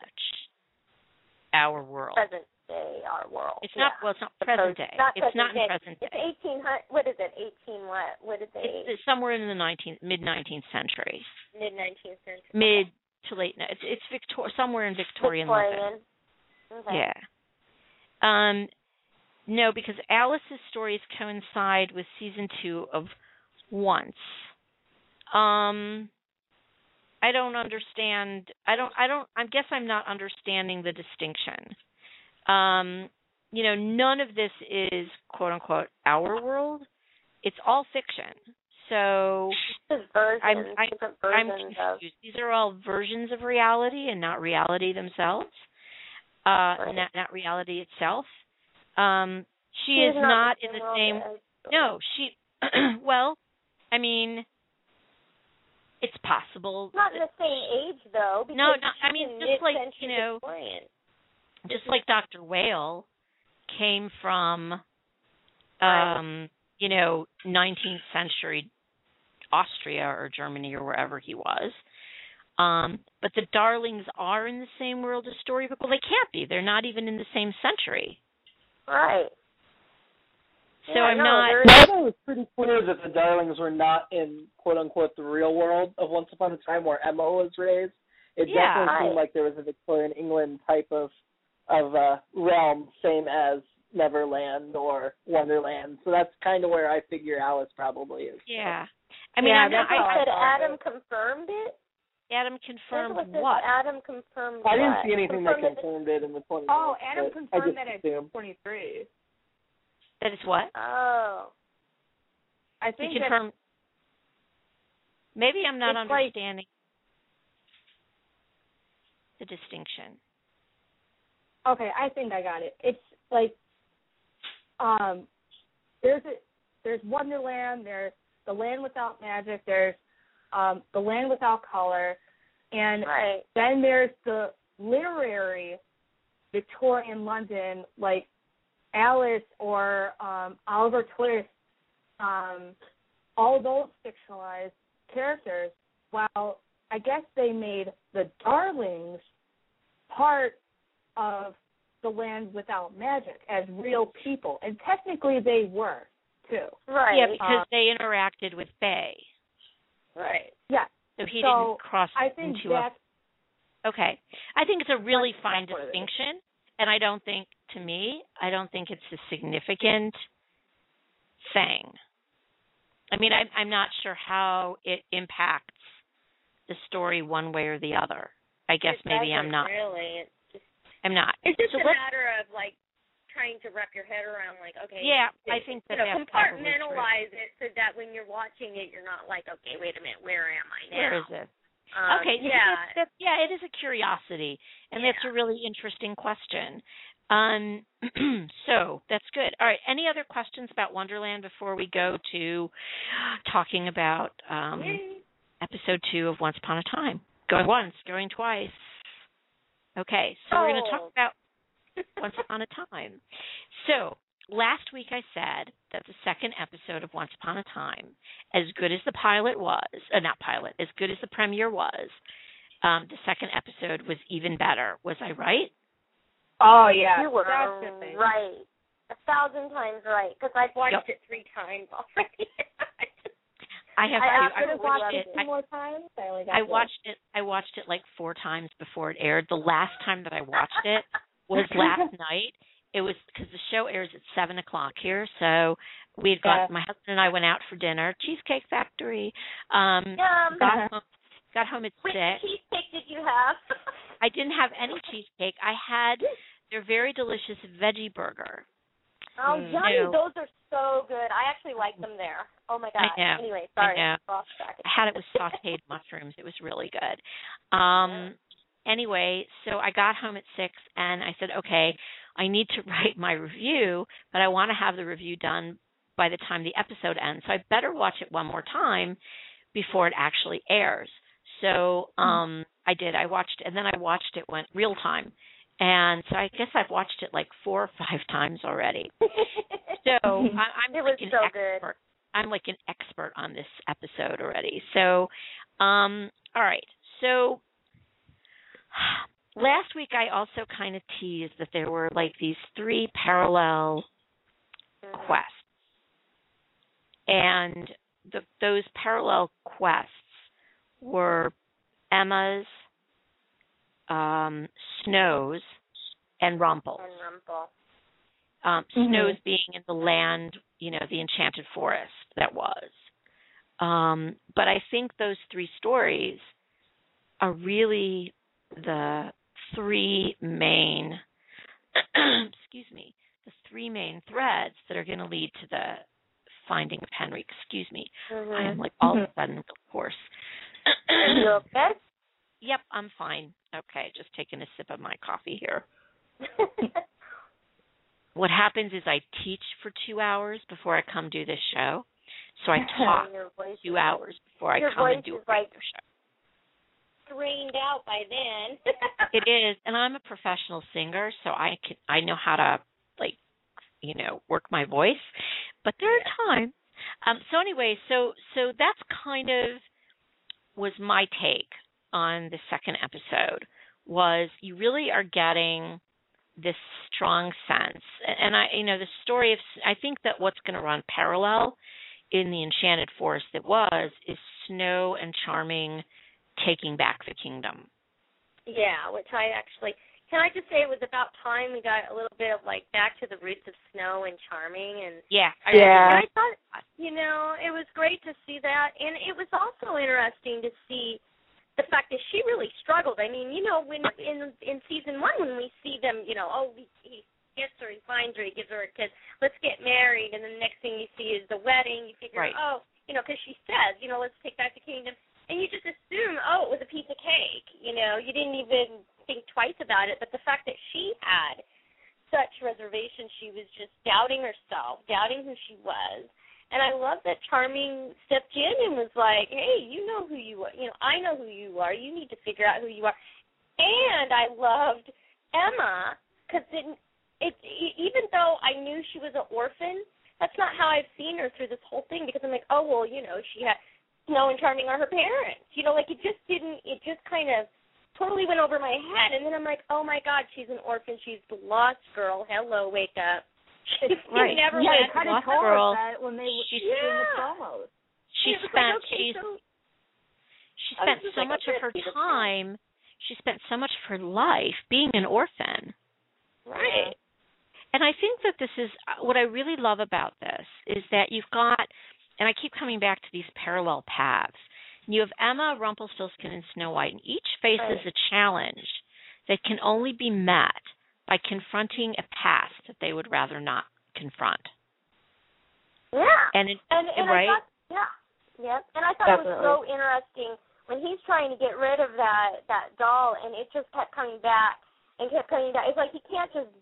our world. Present day, our world. It's yeah. not well. It's not present day. not it's not present in day. present It's day. eighteen hundred. What is it? Eighteen what? What did they? It's, it's somewhere in the 19th, mid 19th century, Mid nineteenth century. mid to late. It's it's Victor somewhere in Victorian, Victorian. Okay. Yeah. Um, no, because Alice's stories coincide with season two of Once. Um, I don't understand. I don't. I don't. I guess I'm not understanding the distinction. Um, you know, none of this is quote unquote our world. It's all fiction. So versions, I'm I, I'm versions of. confused. These are all versions of reality and not reality themselves. Uh, Right. not not reality itself. Um, she She's is not in the same. as- No, she. <clears throat> well, I mean, it's possible. Not the same age though. Because No, no, I mean, just like, you know, Victorian. just like Dr. Whale came from, Right. um, you know, 19th century Austria or Germany or wherever he was. Um, but the Darlings are in the same world as Storybrooke. Well, they can't be. They're not even in the same century. Right. So Yeah, I'm no, not. they're- I thought it was pretty clear that the Darlings were not in quote unquote the real world of Once Upon a Time where Emma was raised. It Yeah. definitely Right. seemed like there was a Victorian England type of of uh realm, same as Neverland or Wonderland. So that's kind of where I figure Alice probably is. Yeah. I mean, Yeah, I'm not, I, I said Adam it. confirmed it. Adam confirmed what what? Adam confirmed. I didn't what? see anything that Confirmed confirmed it in the 20 Oh, Adam confirmed just that it's assumed. 23. That is what? Oh. I think that confirmed. Maybe I'm not It's like- understanding the distinction. Okay, I think I got it. It's like um there's a there's Wonderland, there's the land without magic, there's um the land without color, and Right. then there's the literary Victorian London like Alice or um Oliver Twist, um all those fictionalized characters, while I guess they made the Darlings part of the land without magic as real people, and technically they were too. Right. Yeah, because Uh, they interacted with Bae, right. Yeah, so he So, didn't cross I think into a Okay. I think it's a really fine that's what distinction, and I don't think, to me, I don't think it's a significant thing. I mean, I'm, I'm not sure how it impacts the story one way or the other. I guess It maybe I'm doesn't. Really. It's just I'm not. it's just So a matter of like trying to wrap your head around like okay. Yeah, I think you that know, that's probably compartmentalize it so that when you're watching it, you're not like, okay, wait a minute, where am I now? Where is it? Um, okay. yeah. That's, that's, yeah, it is a curiosity, and that's a really interesting question. Um, <clears throat> so that's good. All right. Any other questions about Wonderland before we go to talking about um, episode two of Once Upon a Time? Going once, going twice. Okay, so we're going to talk Oh. about <laughs> Once Upon a Time. So last week I said that the second episode of Once Upon a Time, as good as the pilot was, uh, not pilot, as good as the premiere was, um, the second episode was even better. Was I right? Oh yeah, you were definitely. right. A thousand times right. Because I've watched Yep. it three times already. <laughs> I have I I I've watched it it. two more times. I only got I watched it. I watched it like four times before it aired. The last time that I watched it was last <laughs> night. It was because the show airs at seven o'clock here, so we had got Yeah. my husband and I went out for dinner, Cheesecake Factory. Um, Yum. got home, got home at Which six. cheesecake did you have? <laughs> I didn't have any cheesecake. I had their very delicious veggie burger. Oh, Mm. yummy! Those are so good. I actually like them there. Oh my god. know. Anyway, I know. I had it with sautéed <laughs> mushrooms. It was really good. Um anyway, so I got home at 6 and I said, "Okay, I need to <laughs> write my review, but I want to have the review done by the time the episode ends. So I better watch it one more time before it actually airs." So, um I did. I watched and then I watched it went real time. And so I guess I've watched it like four or five times already. <laughs> So I, I'm It like was an so expert. good. I'm like an expert on this episode already. So, um, all right. So last week I also kind of teased that there were like these three parallel quests, and the, those parallel quests were Emma's, um, Snow's, and Rumple's And Rumple. um, Mhm. Snow's being in the land, you know, the enchanted forest that was. Um, but I think those three stories are really the three main, <clears throat> excuse me, the three main threads that are going to lead to the finding of Henry. Excuse me, I Mhm. am like all of Mhm. a sudden, of course. Are you <clears throat> okay? yep, I'm fine. Okay, just taking a sip of my coffee here. <laughs> what happens is I teach for two hours before I come do this show. So I <laughs> talk two hours before I Your come and do a like- show. Drained out by then. <laughs> It is, and I'm a professional singer, so I can I know how to like you know work my voice. But there are times. Um. So anyway, so so that's kind of was my take on the second episode. Was you really are getting this strong sense, and I you know the story of I think that what's going to run parallel in the enchanted forest that was is Snow and Charming taking back the kingdom. Yeah, which I actually can I just say it was about time we got a little bit of like back to the roots of Snow and Charming and Yeah. I- Yeah. and I thought you know, it was great to see that and it was also interesting to see the fact that she really struggled. I mean, you know, when in in season one when we see them, you know, oh he, he gets her, he finds her, he gives her a kiss, let's get married and then the next thing you see is the wedding, you figure, Right. oh, you know, because she says, you know, let's take back the kingdom and you just assume, oh, it was a piece of cake. You know, you didn't even think twice about it. But the fact that she had such reservations, she was just doubting herself, doubting who she was. And I love that Charming stepped in and was like, hey, you know who you are. You know, I know who you are. You need to figure out who you are. And I loved Emma because it, it, even though I knew she was an orphan, that's not how I've seen her through this whole thing because I'm like, oh, well, you know, she had Snow and Charming are her parents. You know, like it just didn't. It just kind of totally went over my head, and then I'm like, oh my God, she's an orphan. She's the lost girl. Hello, wake up. <laughs> She Right. never yeah, went. kind of Lost told Girl. us that when they were She's- doing the promos. She It was spent like, okay, she's so she spent so like, much okay, of her let's see the time she spent so much of her life being an orphan. right. And I think that this is uh, what I really love about this is that you've got and I keep coming back to these parallel paths. You have Emma, Rumpelstiltskin, and Snow White, and each faces a challenge that can only be met by confronting a past that they would rather not confront. Yeah. And it, And and right? Thought, yeah, yep. And I thought it was so interesting when he's trying to get rid of that that doll, and it just kept coming back and kept coming back. It's like he can't just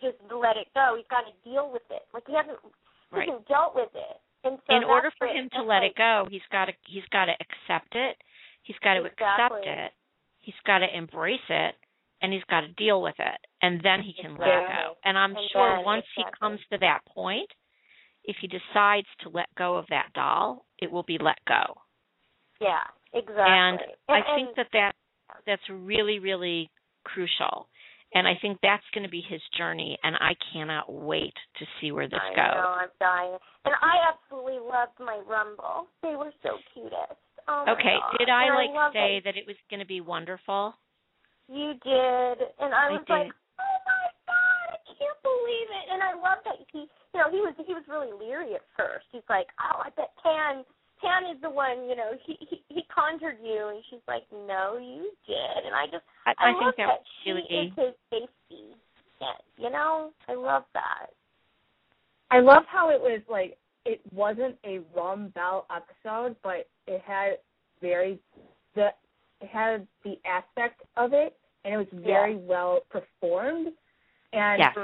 just let it go. He's got to deal with it. Like he hasn't he Right. hasn't dealt with it. And so in order for him to let like, it go, he's got to he's got to accept it. He's got to accept it. He's got to embrace it, and he's got to deal with it, and then he can let it go. And I'm And sure once he comes to that point, if he decides to let go of that doll, it will be let go. Yeah, exactly. And I think and- that that that's really really crucial. And I think that's going to be his journey, and I cannot wait to see where this I goes. know, I'm dying. And I absolutely loved my Rum Bell. They were so cutest. Oh Okay, God. did I And like love say that that it was going to be wonderful? you did, and I I was did. like, oh my God, I can't believe it. And I love that he, you know, he was he was really leery at first. He's like, oh, I bet Pan Pan is the one, you know, he he, he conjured you, and she's like, no, you did. And I just I, I, I love think that that she really is his safety net. You know, I love that. I love how it was like it wasn't a Rum Bell episode, but it had very the it had the aspect of it, and it was very well performed. And Yes.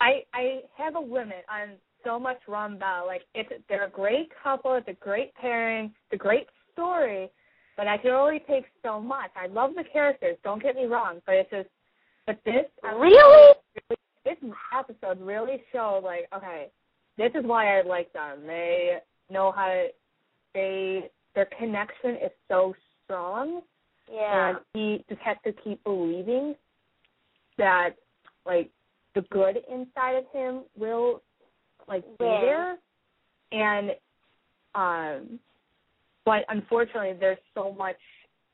I I have a limit on so much Rum Bell. Like it's they're a great couple, it's a great pairing, it's a great story, but I can only take so much. I love the characters, don't get me wrong, but it's just but this Really? this episode really showed like, okay, this is why I like them. They know how to they their connection is so strong Yeah. and he just has to keep believing that like the good inside of him will like be Yeah. there and um but unfortunately there's so much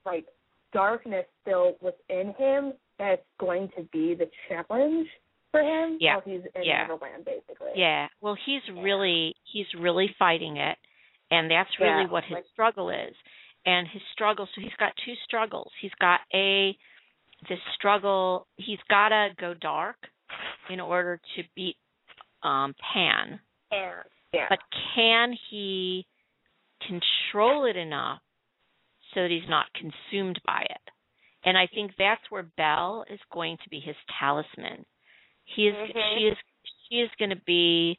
like darkness still within him that's going to be the challenge for him Yeah. while he's in Yeah. Neverland basically. Yeah. Well, he's really he's really fighting it, and that's really Yeah. what his struggle is. And his struggle. So he's got two struggles. He's got a this struggle. He's got to go dark in order to beat um Pan. Yeah. Yeah. But can he control it enough so that he's not consumed by it? And I think that's where Belle is going to be his talisman. He is Mhm. she is she is going to be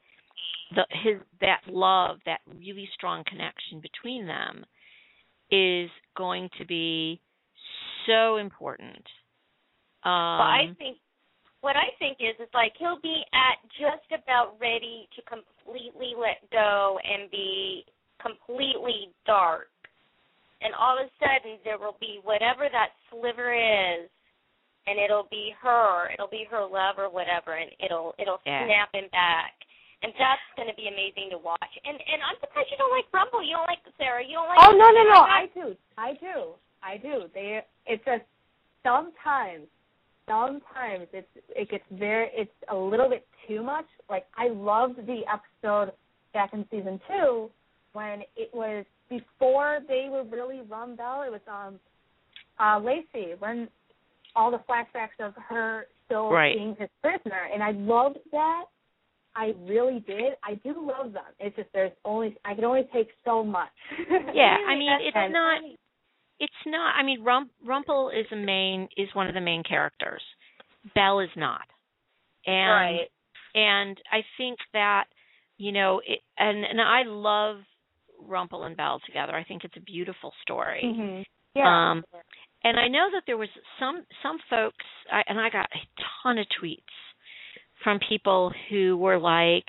the his that love, that really strong connection between them is going to be so important. Um Well, I think what I think is is like he'll be at just about ready to completely let go and be completely dark. And all of a sudden there will be whatever that sliver is and it'll be her, it'll be her love or whatever and it'll it'll Yeah. snap him back. And that's gonna be amazing to watch. And and I'm surprised you don't like Rum Bell, you don't like Sarah, you don't like Oh no no no! I I do, I do, I do. They it's just sometimes, sometimes it's it gets very it's a little bit too much. Like I loved the episode back in season two when it was before they were really Rum Bell. It was um uh Lacey when all the flashbacks of her still Right. being his prisoner, and I loved that. I really did. I do love them. It's just there's only I can only take so much. Yeah, <laughs> I mean it's not it's not I mean Rump, Rumple is a main is one of the main characters. Belle is not. And Right. and I think that you know it, and and I love Rumple and Belle together. I think it's a beautiful story. Mhm. Yeah. Um and I know that there was some some folks I, and I got a ton of tweets from people who were like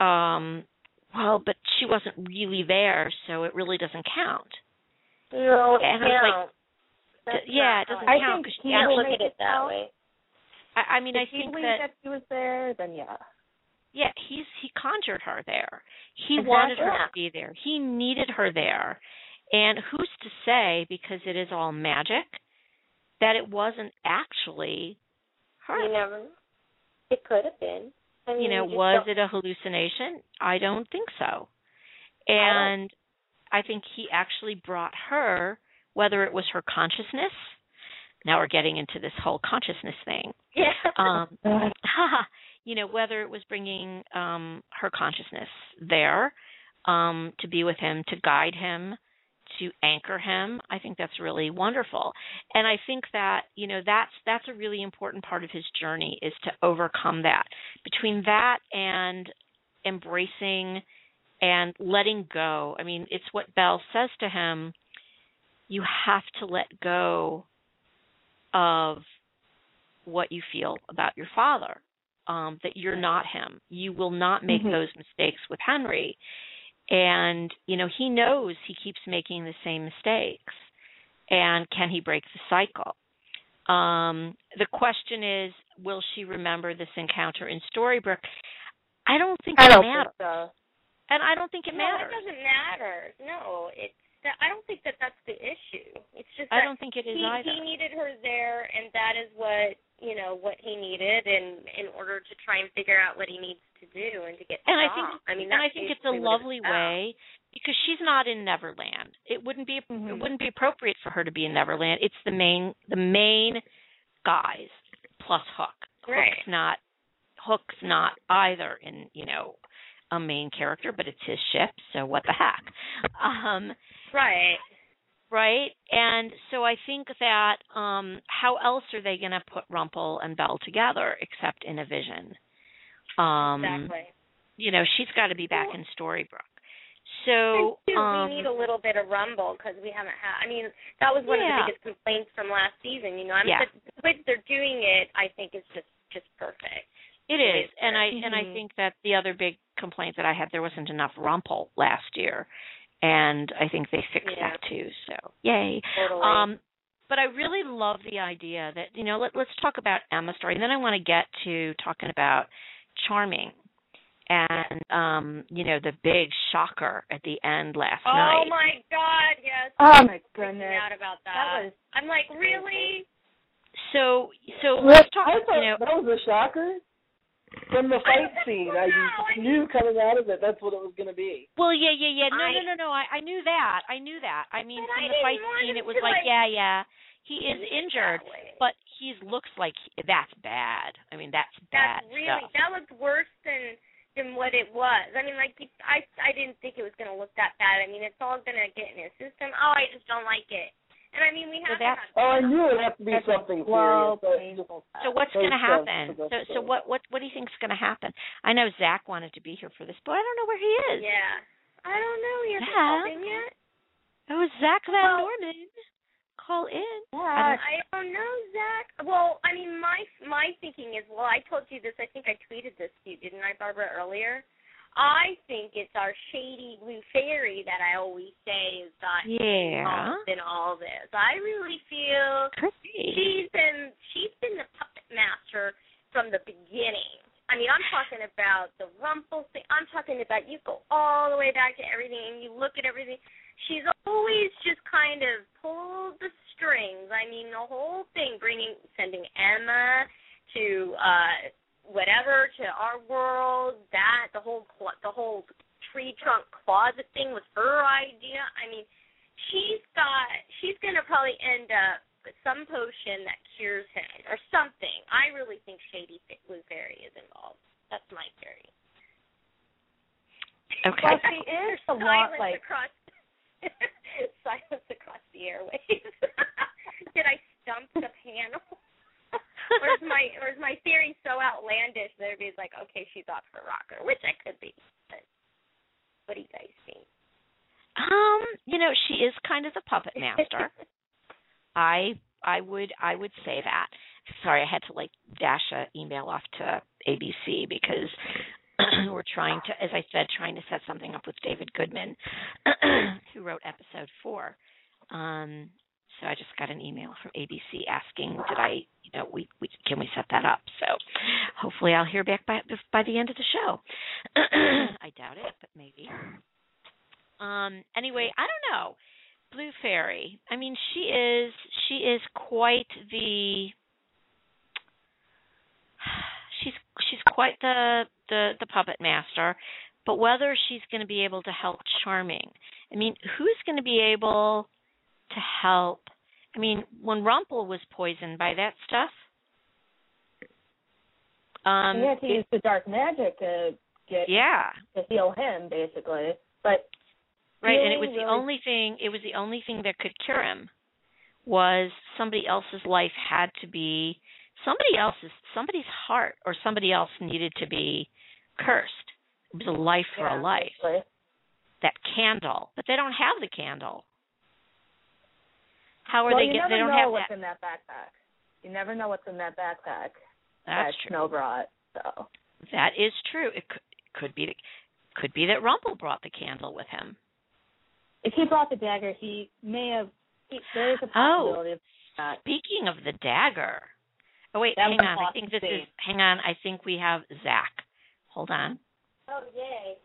um well but she wasn't really there so it really doesn't count. No, it And I was like. That's yeah, it doesn't I count think because he she Can't look at it that count. way. I, I mean I if he think that that she was there, then yeah. yeah, he's he conjured her there. He Exactly. wanted her to be there. He needed her there. And who's to say because it is all magic that it wasn't actually her? You never. It could have been. I mean, you know, was don't- it a hallucination? I don't think so. And I think he actually brought her, whether it was her consciousness. Now we're getting into this whole consciousness thing. Yeah. Um, <laughs> <laughs> you know, whether it was bringing um her consciousness there um to be with him, to guide him, to anchor him. I think that's really wonderful. And I think that, you know, that's that's a really important part of his journey is to overcome that. Between that and embracing and letting go. I mean, it's what Belle says to him, you have to let go of what you feel about your father. Um, that you're not him. You will not make mm-hmm. those mistakes with Henry and you know he knows he keeps making the same mistakes and can he break the cycle um the question is will she remember this encounter in storybrooke i don't think I it don't matters think so. And i don't think it no, matters it doesn't matter no it's I don't think that that's the issue. It's just I don't think it is he, either. He needed her there, and that is what you know what he needed, and in order to try and figure out what he needs to do and to get. And I think, I mean, and I think it's a lovely way because she's not in Neverland. It wouldn't be mm-hmm. it wouldn't be appropriate for her to be in Neverland. It's the main the main guys plus Hook. Right. Hook's not Hook's not either in you know a main character, but it's his ship, so what the heck. <laughs> Um Right right? And so I think that um how else are they going to put Rumple and Belle together except in a vision? Um exactly. You know, she's got to be back in Storybrooke. So too, um, we need a little bit of rumble because we haven't had. I mean, that was one yeah. of the biggest complaints from last season. You know, I mean, Yeah. the, way they're doing it, I think, is just just perfect. It is, and I and I Mhm. think that the other big complaint that I had there wasn't enough Rumple last year, and I think they fixed Yeah. that too. So yay. Totally. Um, but I really love the idea that you know let let's talk about Emma's story, and then I want to get to talking about Charming, and um, you know the big shocker at the end last oh night. Oh my God, yes. Oh my Freaking goodness. out about that. That was I'm like, really? So so Well, let's talk. I thought You know, that was a shocker. From the fight scene, I just knew coming out of it that's what it was going to be. Well, yeah, yeah, yeah. No, I- no, no, no. I, I knew that. I knew that. I mean, from I the fight scene, it was like, like- yeah, yeah, he is injured, but he looks like he, that's bad. I mean, that's bad That's really stuff. that looked worse than than what it was. I mean, like I I didn't think it was going to look that bad. I mean, it's all going to get in his system. Oh, I just don't like it. And I mean, we have that's- to have Oh, I knew it would have to be That's something slow, serious. but. So what's going to happen? So, so what, what, what do you think's going to happen? I know Zach wanted to be here for this, but I don't know where he is. Yeah. I don't know. He hasn't Zach? called in yet. Oh, Zach Van Well- Norman, call in. Yeah. I don't know, Zach. Well, I mean, my my thinking is, well, I told you this. I think I tweeted this to you, didn't I, Barbara, earlier? I think it's our shady blue fairy that I always say has got Yeah. involved in all this. I really feel she's been she's been the puppet master from the beginning. I mean, I'm talking about the Rumple thing. I'm talking about you go all the way back to everything, and you look at everything. She's always just kind of pulled the strings. I mean, the whole thing, bringing, sending Emma to uh whatever to our world. That the whole cl- the whole tree trunk closet thing was her idea. I mean, she's got she's gonna probably end up with some potion that cures him or something. I really think Shady Fa- Blue Fairy is involved. That's my theory. Okay. Well, she is a lot silence like across <laughs> silence across the airwaves. <laughs> Did I stump the panel? Or is <laughs> my or is my theory so outlandish that everybody's like, okay, she's off her rocker, which I could be. But what do you guys think? Um, you know, she is kind of the puppet master. <laughs> I I would I would say that. Sorry, I had to like dash a email off to ABC because <clears throat> we're trying to, as I said, trying to set something up with David Goodman, <clears throat> who wrote episode four. Um, so I just got an email from ABC asking, did I, you know, we, we can we set that up? So hopefully I'll hear back by by the end of the show. <clears throat> I doubt it, but maybe. Um. Anyway, I don't know. Blue Fairy. I mean, she is she is quite the she's she's quite the the the puppet master, but whether she's going to be able to help Charming. I mean, who's going to be able to help? I mean, when Rumple was poisoned by that stuff, um, he had to use the dark magic to get yeah, to heal him, basically. But Right, and it was Really, the only thing. It was the only thing that could cure him. Was somebody else's life had to be somebody else's somebody's heart or somebody else needed to be cursed. It was a life for Yeah, a life. basically. That candle, but they don't have the candle. How are well, they you get? never They don't know have what's that. in that backpack. You never know what's in that backpack That's that true. Snow brought. So That is true. It could, could be that could be that Rumple brought the candle with him. if he brought the dagger, he may have. He, there is a Oh. possibility of that. Speaking of the dagger. Oh wait, That hang on. I think this is hang on. I think we have Zach. Hold on. Oh yay!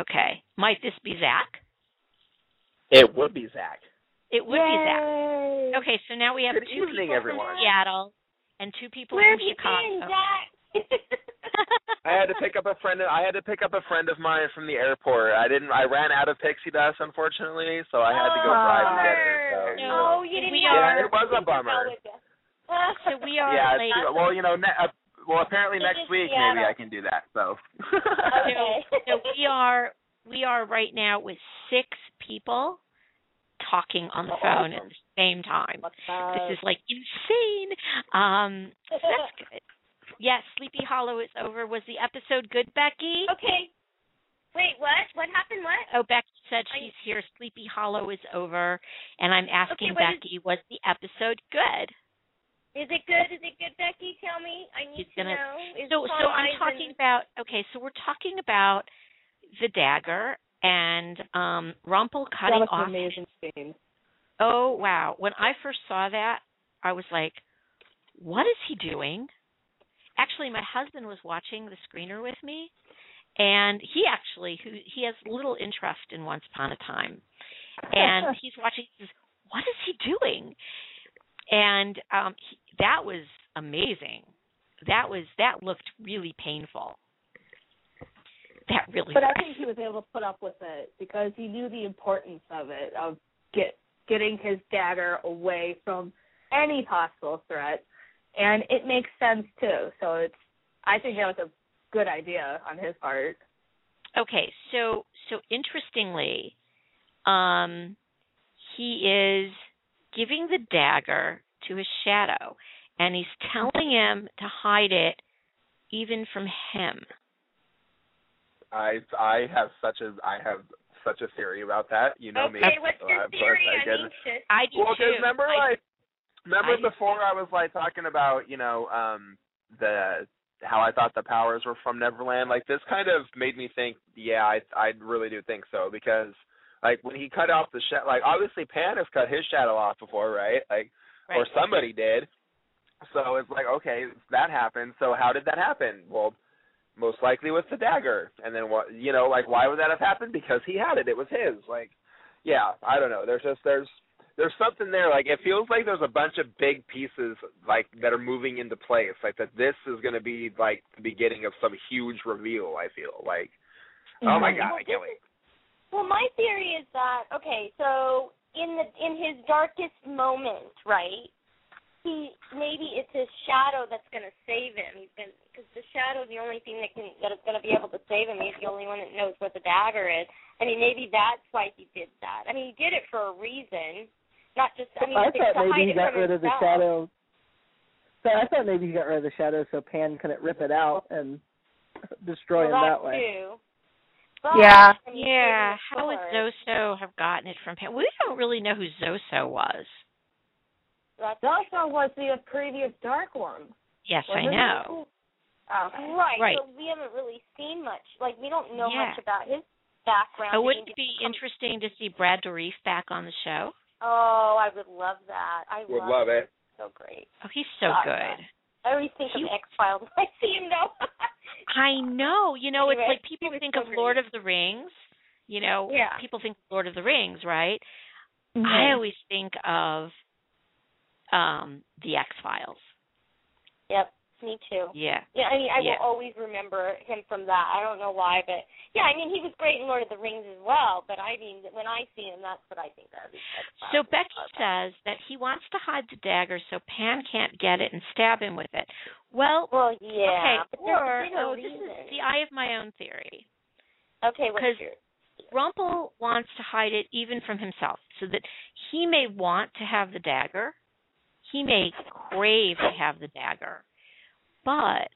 Okay. Might this be Zach? It would be Zach. It would be Zach. Okay, so now we have Good two evening, people everyone. from Seattle and two people Where from have you Chicago. been, Zach? <laughs> I had to pick up a friend. I had to pick up a friend of mine from the airport. I didn't. I ran out of pixie dust, unfortunately, so I had to go Oh, drive and get her. So, Bummer. you No, know. Oh, you didn't we are- your It was a bummer. go with you. so we are yeah. late. Well, you know. Ne- uh, well, apparently It next week Seattle. maybe I can do that. So. Okay. <laughs> so we are we are right now with six people talking on the Oh, phone at the same time. This is like insane. Um so that's <laughs> good. Yes, Sleepy Hollow is over. Was the episode good, Becky? okay. Wait, what? What happened? What? Oh, Becky said she's here. Sleepy Hollow is over, and I'm asking Okay, what is- Becky, was the episode good? Is it good? Is it good, Becky? Tell me. I need He's to gonna- know. Is So, so I'm talking about. Okay, so we're talking about the dagger and um Rumpel that cutting was off. an amazing scene. Oh wow! When I first saw that, I was like, "What is he doing?" Actually, my husband was watching the screener with me, and he actually who he has little interest in Once Upon a Time, and <laughs> he's watching. He says, "What is he doing?" And um he, that was amazing. That was that looked really painful. That really. But I think he was able to put up with it because he knew the importance of it, of get getting his dagger away from any possible threat. And it makes sense too. So it's I think that was a good idea on his part. Okay, so so interestingly, um, he is giving the dagger to his shadow, and he's telling him to hide it, even from him. I I have such a I have such a theory about that. You know me. Okay, what's your of theory? I I'm anxious. I do Well, too. because remember, I- like, remember I do before I was like talking about, you know, um, the how I thought the powers were from Neverland. Like this kind of made me think, yeah, I I really do think so because like when he cut off the shadow, like obviously Pan has cut his shadow off before, right? Like, or somebody did. So it's like, okay, that happened. So how did that happen? Well, most likely with the dagger. And then what? You know, like why would that have happened? Because he had it. It was his. Like, yeah, I don't know. There's just there's there's something there. Like it feels like there's a bunch of big pieces like that are moving into place. Like that this is going to be like the beginning of some huge reveal. I feel like. Oh my Mhm. god, I can't wait. Well, my theory is that okay, so in the in his darkest moment, right? He maybe it's his shadow that's going to save him. He's going because the shadow the only thing that can that is going to be able to save him. He's the only one that knows what the dagger is. I mean, maybe that's why he did that. I mean, he did it for a reason, not just. I mean, I thought to maybe he got rid of the himself. shadow. So I thought maybe he got rid of the shadow so Pan couldn't rip it out and <laughs> destroy well, him that that way. Too. But, Yeah. I mean, Yeah, moving how would forward, Zoso have gotten it from him? We don't really know who Zoso was. that's Zoso was the previous Dark One. Yes, I Wasn't know. Okay. Right. Right. So we haven't really seen much. Like we don't know Yeah. much about his background. Did wouldn't it be interesting to see Brad Dourif back on the show? Oh, I would love that. I Would love, love it. So great. Oh, he's so Got good. that. I always think He- of X Files when I see him though. <laughs> I know. You know, Anyway, it's like people think so of Lord of the Rings. You know, Yeah. people think Lord of the Rings, right? Mm-hmm. I always think of um the X Files. Yep. Me too. Yeah. Yeah, I mean, I yeah. will always remember him from that. I don't know why, but yeah, I mean, he was great in Lord of the Rings as well. But I mean, when I see him, that's what I think of. So Becky says that he wants to hide the dagger so Pan can't get it and stab him with it. Well, well, yeah. Okay, or oh, this is the I have my own theory. Okay, what's your? Rumple wants to hide it even from himself, so that he may want to have the dagger. He may crave to have the dagger but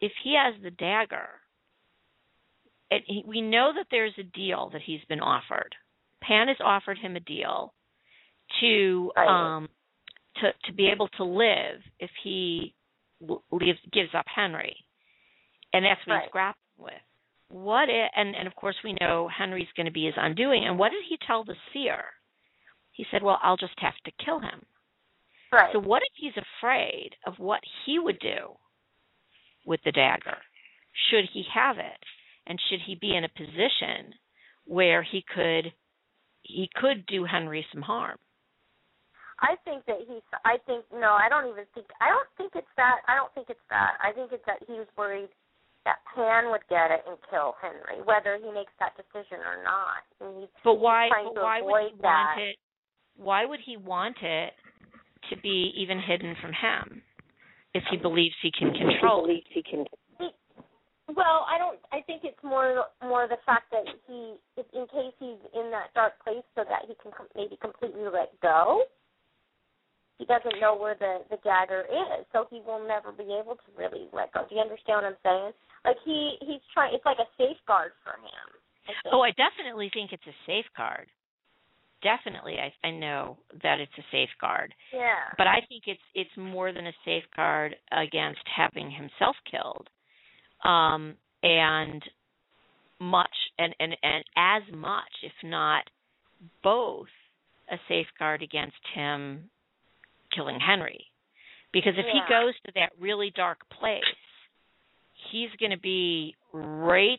if he has the dagger, it, he, we know that there's a deal that he's been offered. Pan has offered him a deal to um to to be able to live if he leaves gives up Henry, and that's what right. he's grappling with. What if, and and of course we know Henry's going to be his undoing. And what did he tell the seer? He said, "Well, I'll just have to kill him." Right. So what if he's afraid of what he would do with the dagger? Should he have it? And should he be in a position where he could he could do Henry some harm? I think that he's I think no, I don't even think I don't think it's that I don't think it's that. I think it's that he was worried that Pan would get it and kill Henry, whether he makes that decision or not. And he's, but why he's but why would he that. want it why would he want it to be even hidden from him? If he believes he can control. He believes he can. Well, I don't. I think it's more more the fact that he, in case he's in that dark place, so that he can maybe completely let go. He doesn't know where the the dagger is, so he will never be able to really let go. Do you understand what I'm saying? Like he he's trying. It's like a safeguard for him. Oh, I definitely think it's a safeguard definitely I, I know that it's a safeguard. Yeah. But I think it's it's more than a safeguard against having himself killed. Um and much and, and, and as much, if not both, a safeguard against him killing Henry. Because if yeah. he goes to that really dark place, he's going to be right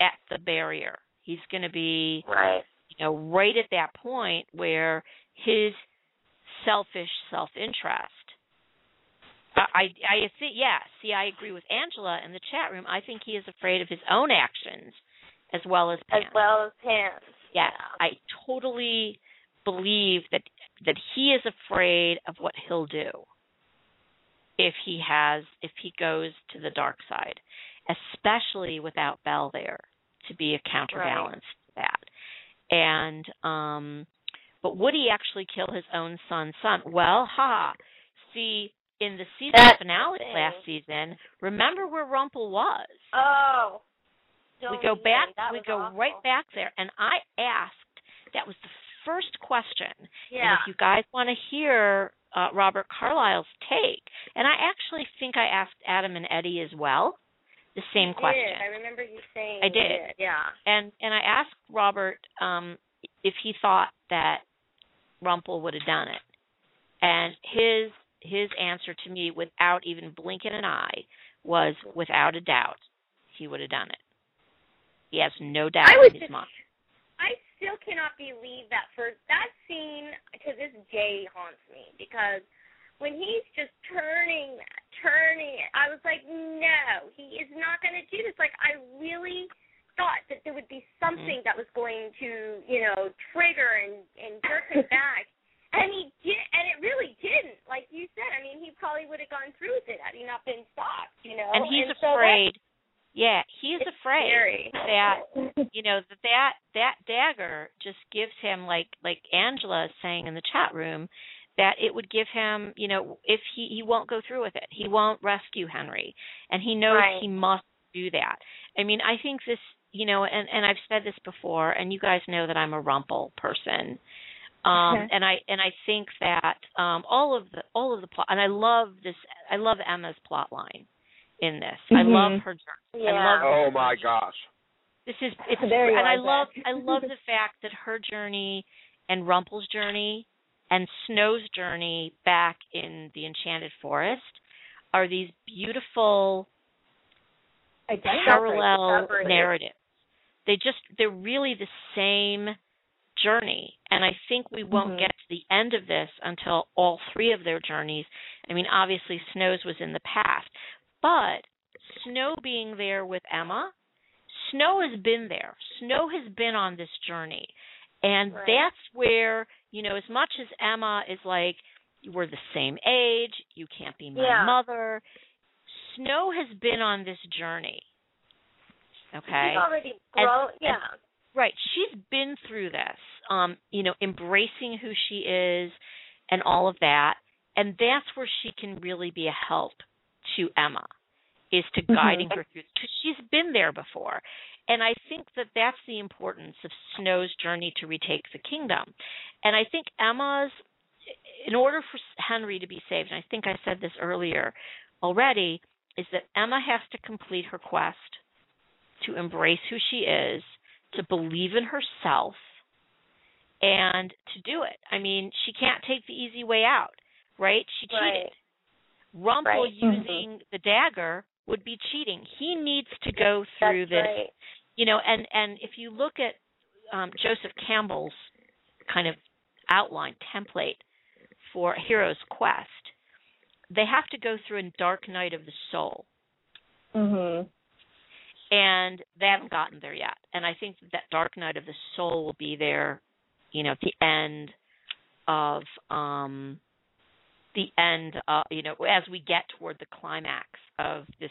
at the barrier. He's going to be right you know, right at that point where his selfish self interest. I I see. yeah. See, I agree with Angela in the chat room. I think he is afraid of his own actions as well as Pan. As well as Pan. Yeah, I totally believe that that he is afraid of what he'll do if he has if he goes to the dark side, especially without Belle there to be a counterbalance right. to that and um but would he actually kill his own son's son? Well, ha. See, in the season That's finale last season, remember where Rumple was? Oh. we go back we go awful. right back there and I asked that was the first question. Yeah. And if you guys want to hear uh, Robert Carlyle's take, and I actually think I asked Adam and Eddy as well the same you question. Did. I remember you saying I did. did. Yeah. And and I asked Robert um if he thought that Rumple would have done it. And his his answer to me without even blinking an eye was without a doubt he would have done it. He has no doubt I in his just, mind. I still cannot believe that for that scene to this day haunts me because when he's just turning turning I was like, no, he is not going to do this. Like I really thought that there would be something Mm-hmm. that was going to, you know, trigger and and jerk him <laughs> back. And he did, and it really didn't. Like you said, I mean, he probably would have gone through with it had he not been stopped. You know, and he's and so afraid. yeah, he is afraid scary. that <laughs> you know that that that dagger just gives him like like Angela is saying in the chat room that it would give him you know if he he won't go through with it he won't rescue Henry and he knows Right. he must do that. I mean I think this you know and and I've said this before and you guys know that I'm a rumple person. Um Okay. and I and I think that um all of the all of the plot and I love this I love Emma's plot line in this. I Mhm. love her journey. I Yeah. love Oh my gosh. this is it's There you and I love I love <laughs> the fact that her journey and Rumple's journey and Snow's journey back in the Enchanted Forest are these beautiful parallel narratives. They just they're really the same journey and I think we won't Mhm. get to the end of this until all three of their journeys I mean obviously Snow's was in the past But Snow being there with Emma, Snow has been there. Snow has been on this journey. And Right. that's where, you know, as much as Emma is like, we're the same age, you can't be my Yeah. mother, Snow has been on this journey. Okay? She's already grown. yeah. Right. She's been through this. Um, you know, embracing who she is and all of that. And that's where she can really be a help to Emma is to guiding her through because she's been there before. And I think that that's the importance of Snow's journey to retake the kingdom. And I think Emma's in order for Henry to be saved, and I think I said this earlier already, is that Emma has to complete her quest to embrace who she is, to believe in herself, and to do it. I mean, she can't take the easy way out, right? She cheated. Right. Rumpel Right. using mm-hmm. the dagger would be cheating. He needs to go through That's this, right. you know, and and if you look at um, Joseph Campbell's kind of outline template for hero's quest, they have to go through a dark night of the soul Mm-hmm. and they haven't gotten there yet. And I think that Dark Night of the Soul will be there, you know, at the end of um the end uh you know, as we get toward the climax of this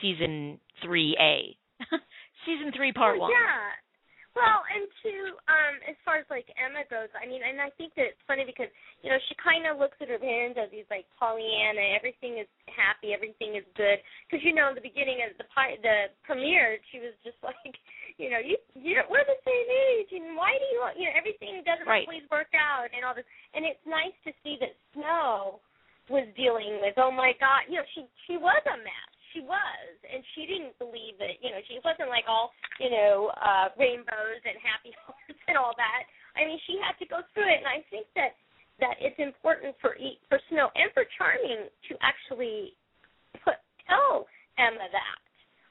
season 3A. <laughs> season 3 part well, 1. Yeah. Well, and two, um, as far as like Emma goes, I mean, and I think that it's funny because you know she kind of looks at her parents as these like Pollyanna, everything is happy, everything is good. Because you know, in the beginning of the pi- the premiere, she was just <laughs> like, you know, you you we're the same age, and why do you you know everything doesn't Right. always work out and all this, and it's nice to see that Snow was dealing with. Oh my God, you know, she she was a mess. She was, and she didn't believe that. You know, she wasn't like all you know uh rainbows and happy <laughs> hearts and all that. I mean, she had to go through it, and I think that that it's important for for Snow and for Charming to actually put tell Emma that.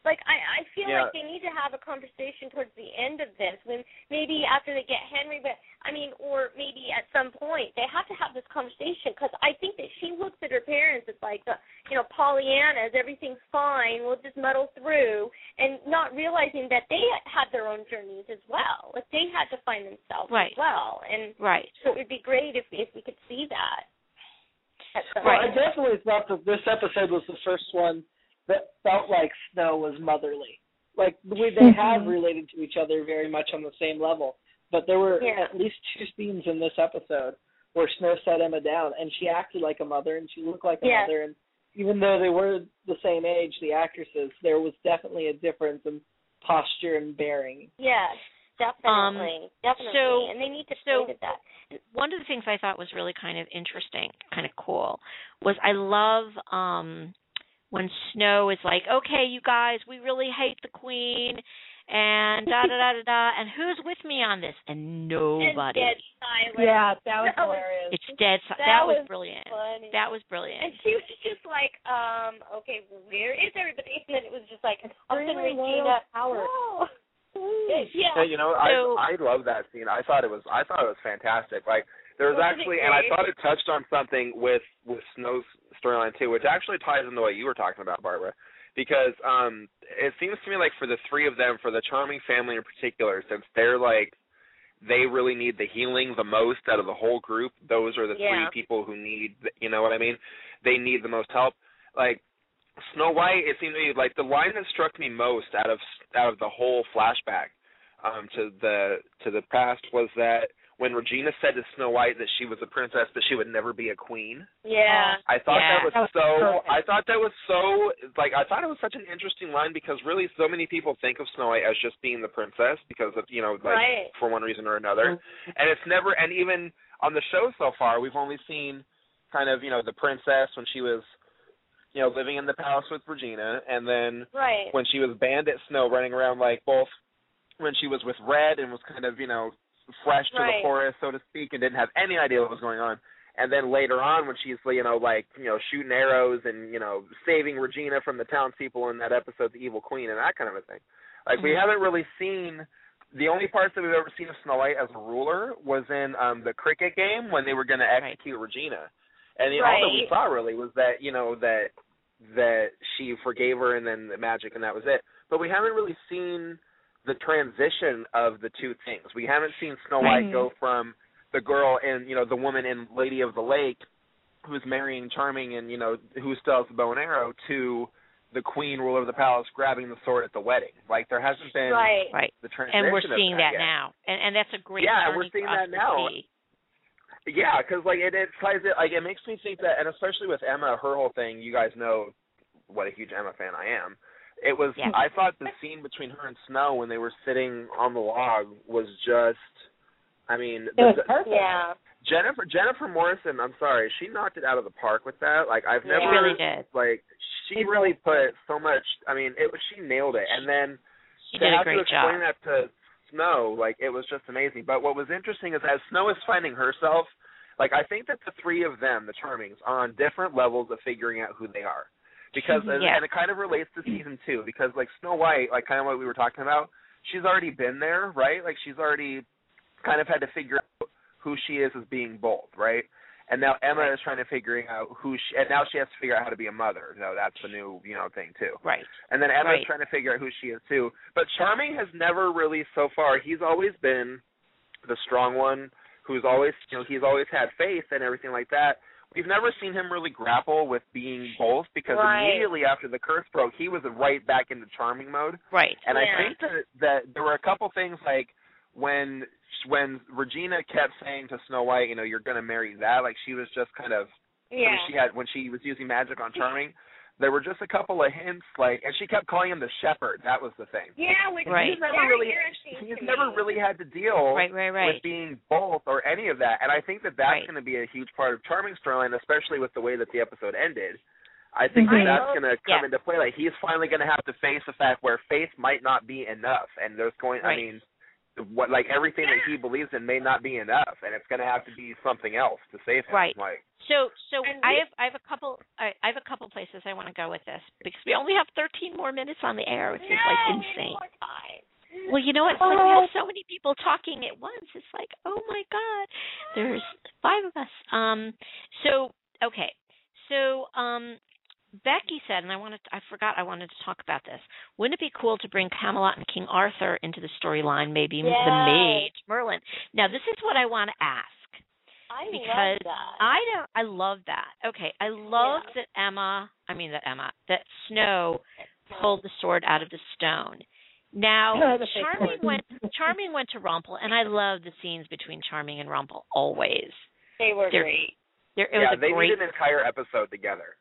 Like I, I feel Yeah. like they need to have a conversation towards the end of this, when maybe after they get Henry, but I mean, or maybe at some point they have to have this conversation because I think that she looks at her parents as like, the, you know, Pollyanna's everything's fine, we'll just muddle through, and not realizing that they had their own journeys as well. Like they had to find themselves Right. as well, and Right. so it would be great if if we could see that. Well, Right. I definitely thought that this episode was the first one that felt like Snow was motherly. Like the way they have Mhm. related to each other very much on the same level. But there were Yeah. at least two scenes in this episode where Snow set Emma down and she acted like a mother and she looked like a Yes. mother and even though they were the same age, the actresses, there was definitely a difference in posture and bearing. Yes, definitely, definitely, Um, so- and they need to so- play that. one of the things I thought was really kind of interesting, kind of cool, was I love um when Snow is like, "Okay, you guys, we really hate the Queen," and da da da da da, and who's with me on this? And nobody. And dead silent. Yeah, that was hilarious. It's dead. si- That That, was, was brilliant. funny. That was brilliant. and she was just like, um, okay, where is everybody? And then it was just like, all of a sudden Regina, Howard. <laughs> oh. yeah. Hey, you know, So- I I love that scene. I thought it was I thought it was fantastic. Like there was actually, and I thought it touched on something with with Snow's storyline too, which actually ties into what you were talking about, Barbara. Because um it seems to me like for the three of them, for the charming family in particular, since they're like they really need the healing the most out of the whole group. Those are the Yeah. three people who need, you know what I mean? They need the most help. Like Snow White, it seemed to me like the line that struck me most out of out of the whole flashback um, to the to the past was that when Regina said to Snow White that she was a princess, but she would never be a queen. Yeah. Uh, I thought Yeah. that was That was so. perfect. I thought that was so. Like I thought it was such an interesting line because really, so many people think of Snow White as just being the princess because of you know like Right. for one reason or another, mm-hmm. and it's never. And even on the show so far, we've only seen kind of you know the princess when she was you know living in the palace with Regina, and then Right. when she was Bandit Snow running around like both when she was with Red and was kind of, you know, fresh to Right. the forest, so to speak, and didn't have any idea what was going on. And then later on when she's, you know, like, you know, shooting arrows and, you know, saving Regina from the townspeople in that episode, The Evil Queen, and that kind of a thing. Like, we Mhm. haven't really seen the only parts that we've ever seen of Snow White as a ruler was in um the cricket game when they were going to execute Regina. And you know, all that we saw really was that, you know, that that she forgave her and then the magic and that was it. But we haven't really seen the transition of the two things. We haven't seen Snow White go from the girl and you know the woman in Lady of the Lake who's marrying Charming and you know who still has the bow and arrow to the queen ruler of the palace grabbing the sword at the wedding. Like there hasn't been right. right. the transition. And we're of seeing that, that, now, and and that's a great Yeah, learning we're seeing that now. see. Yeah, because like it, it ties it like it makes me think that, and especially with Emma, her whole thing. You guys know what a huge Emma fan I am. It was. Yeah. I thought the scene between her and Snow when they were sitting on the log was just. I mean, It the, was perfect. Yeah. Jennifer Jennifer Morrison. I'm sorry, she knocked it out of the park with that. Like I've never She really did. like she really put so much. I mean, it was she nailed it, and then She to did a great to explain job. that to Snow, like it was just amazing. But what was interesting is as Snow is finding herself, like I think that the three of them, the Charmings, are on different levels of figuring out who they are. Because mm-hmm. and- Yeah. and it kind of relates to season two, because like Snow White, like kind of what we were talking about, she's already been there, right? Like she's already kind of had to figure out who she is as being both, right? And now Emma is trying to figure out who she, and now she has to figure out how to be a mother. No, that's the new, you know, thing too. Right. And then Emma's Right. trying to figure out who she is too. But Charming has never really so far he's always been the strong one who's always you know, he's always had faith and everything like that. We've never seen him really grapple with being both because Right. immediately after the curse broke he was right back into charming mode. Right. And Yeah. I think that that there were a couple things like when when Regina kept saying to Snow White, you know, you're going to marry that, like she was just kind of Yeah. when she had when she was using magic on <laughs> Charming, there were just a couple of hints, like, and she kept calling him the shepherd. That was the thing. Yeah, which Right. is He's never really he's never really had to deal Right. Right. Right. with being both or any of that, and I think that that's Right. going to be a huge part of Charming's storyline, especially with the way that the episode ended. I think that that's going to come Yeah. into play. Like he's finally going to have to face the fact where faith might not be enough, and there's going. I mean, what like everything that he believes in may not be enough, and it's going to have to be something else to save him. Right. Like So, so I have I have a couple I, I have a couple places I want to go with this because we only have 13 more minutes on the air, which is like No, we insane. Well, you know what? It's like we have so many people talking at once. It's like, oh my god, there's five of us. Um, so okay, so um, Becky said, and I wanted, I forgot, I wanted to talk about this. Wouldn't it be cool to bring Camelot and King Arthur into the storyline? Maybe the Yes. mage Merlin. Now, this is what I want to ask I because love that. I don't. I love that. Okay, I love Yeah. that Emma. I mean that Emma. That Snow pulled the sword out of the stone. Now, <laughs> Charming went. <laughs> Charming went to Rumpel, and I love the scenes between Charming and Rumpel always. They were They're- great. There, it yeah, was a they great. need an entire episode together.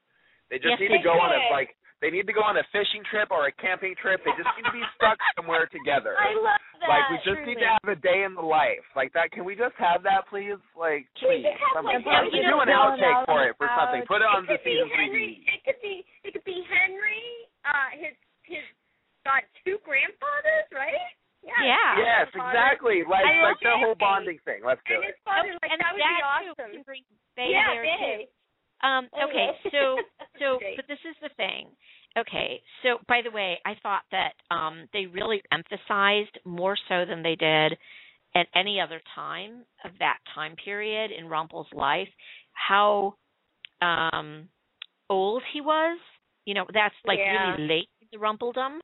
They just Yes, need to go on a like they need to go on a fishing trip or a camping trip. They just need to be stuck <laughs> somewhere together. I love that. like we just truly. need to have a day in the life like that. Can we just have that, please? Like, Can we please, just have, somebody, like, somebody you do know, an outtake for it for something. Put it on it the season Henry. three. It could be. It could be Henry. Uh, his his got two grandfathers, right? Yeah. Yeah. Yes, exactly. Like I like the whole bonding thing. Let's do And it. his father, like and that would be awesome. can Bae yeah, there Bae. too. Um, okay, so <laughs> so but this is the thing. Okay, so by the way, I thought that um they really emphasized more so than they did at any other time of that time period in Rumpel's life how um old he was. You know, that's like Yeah. really late into Rumpeldom.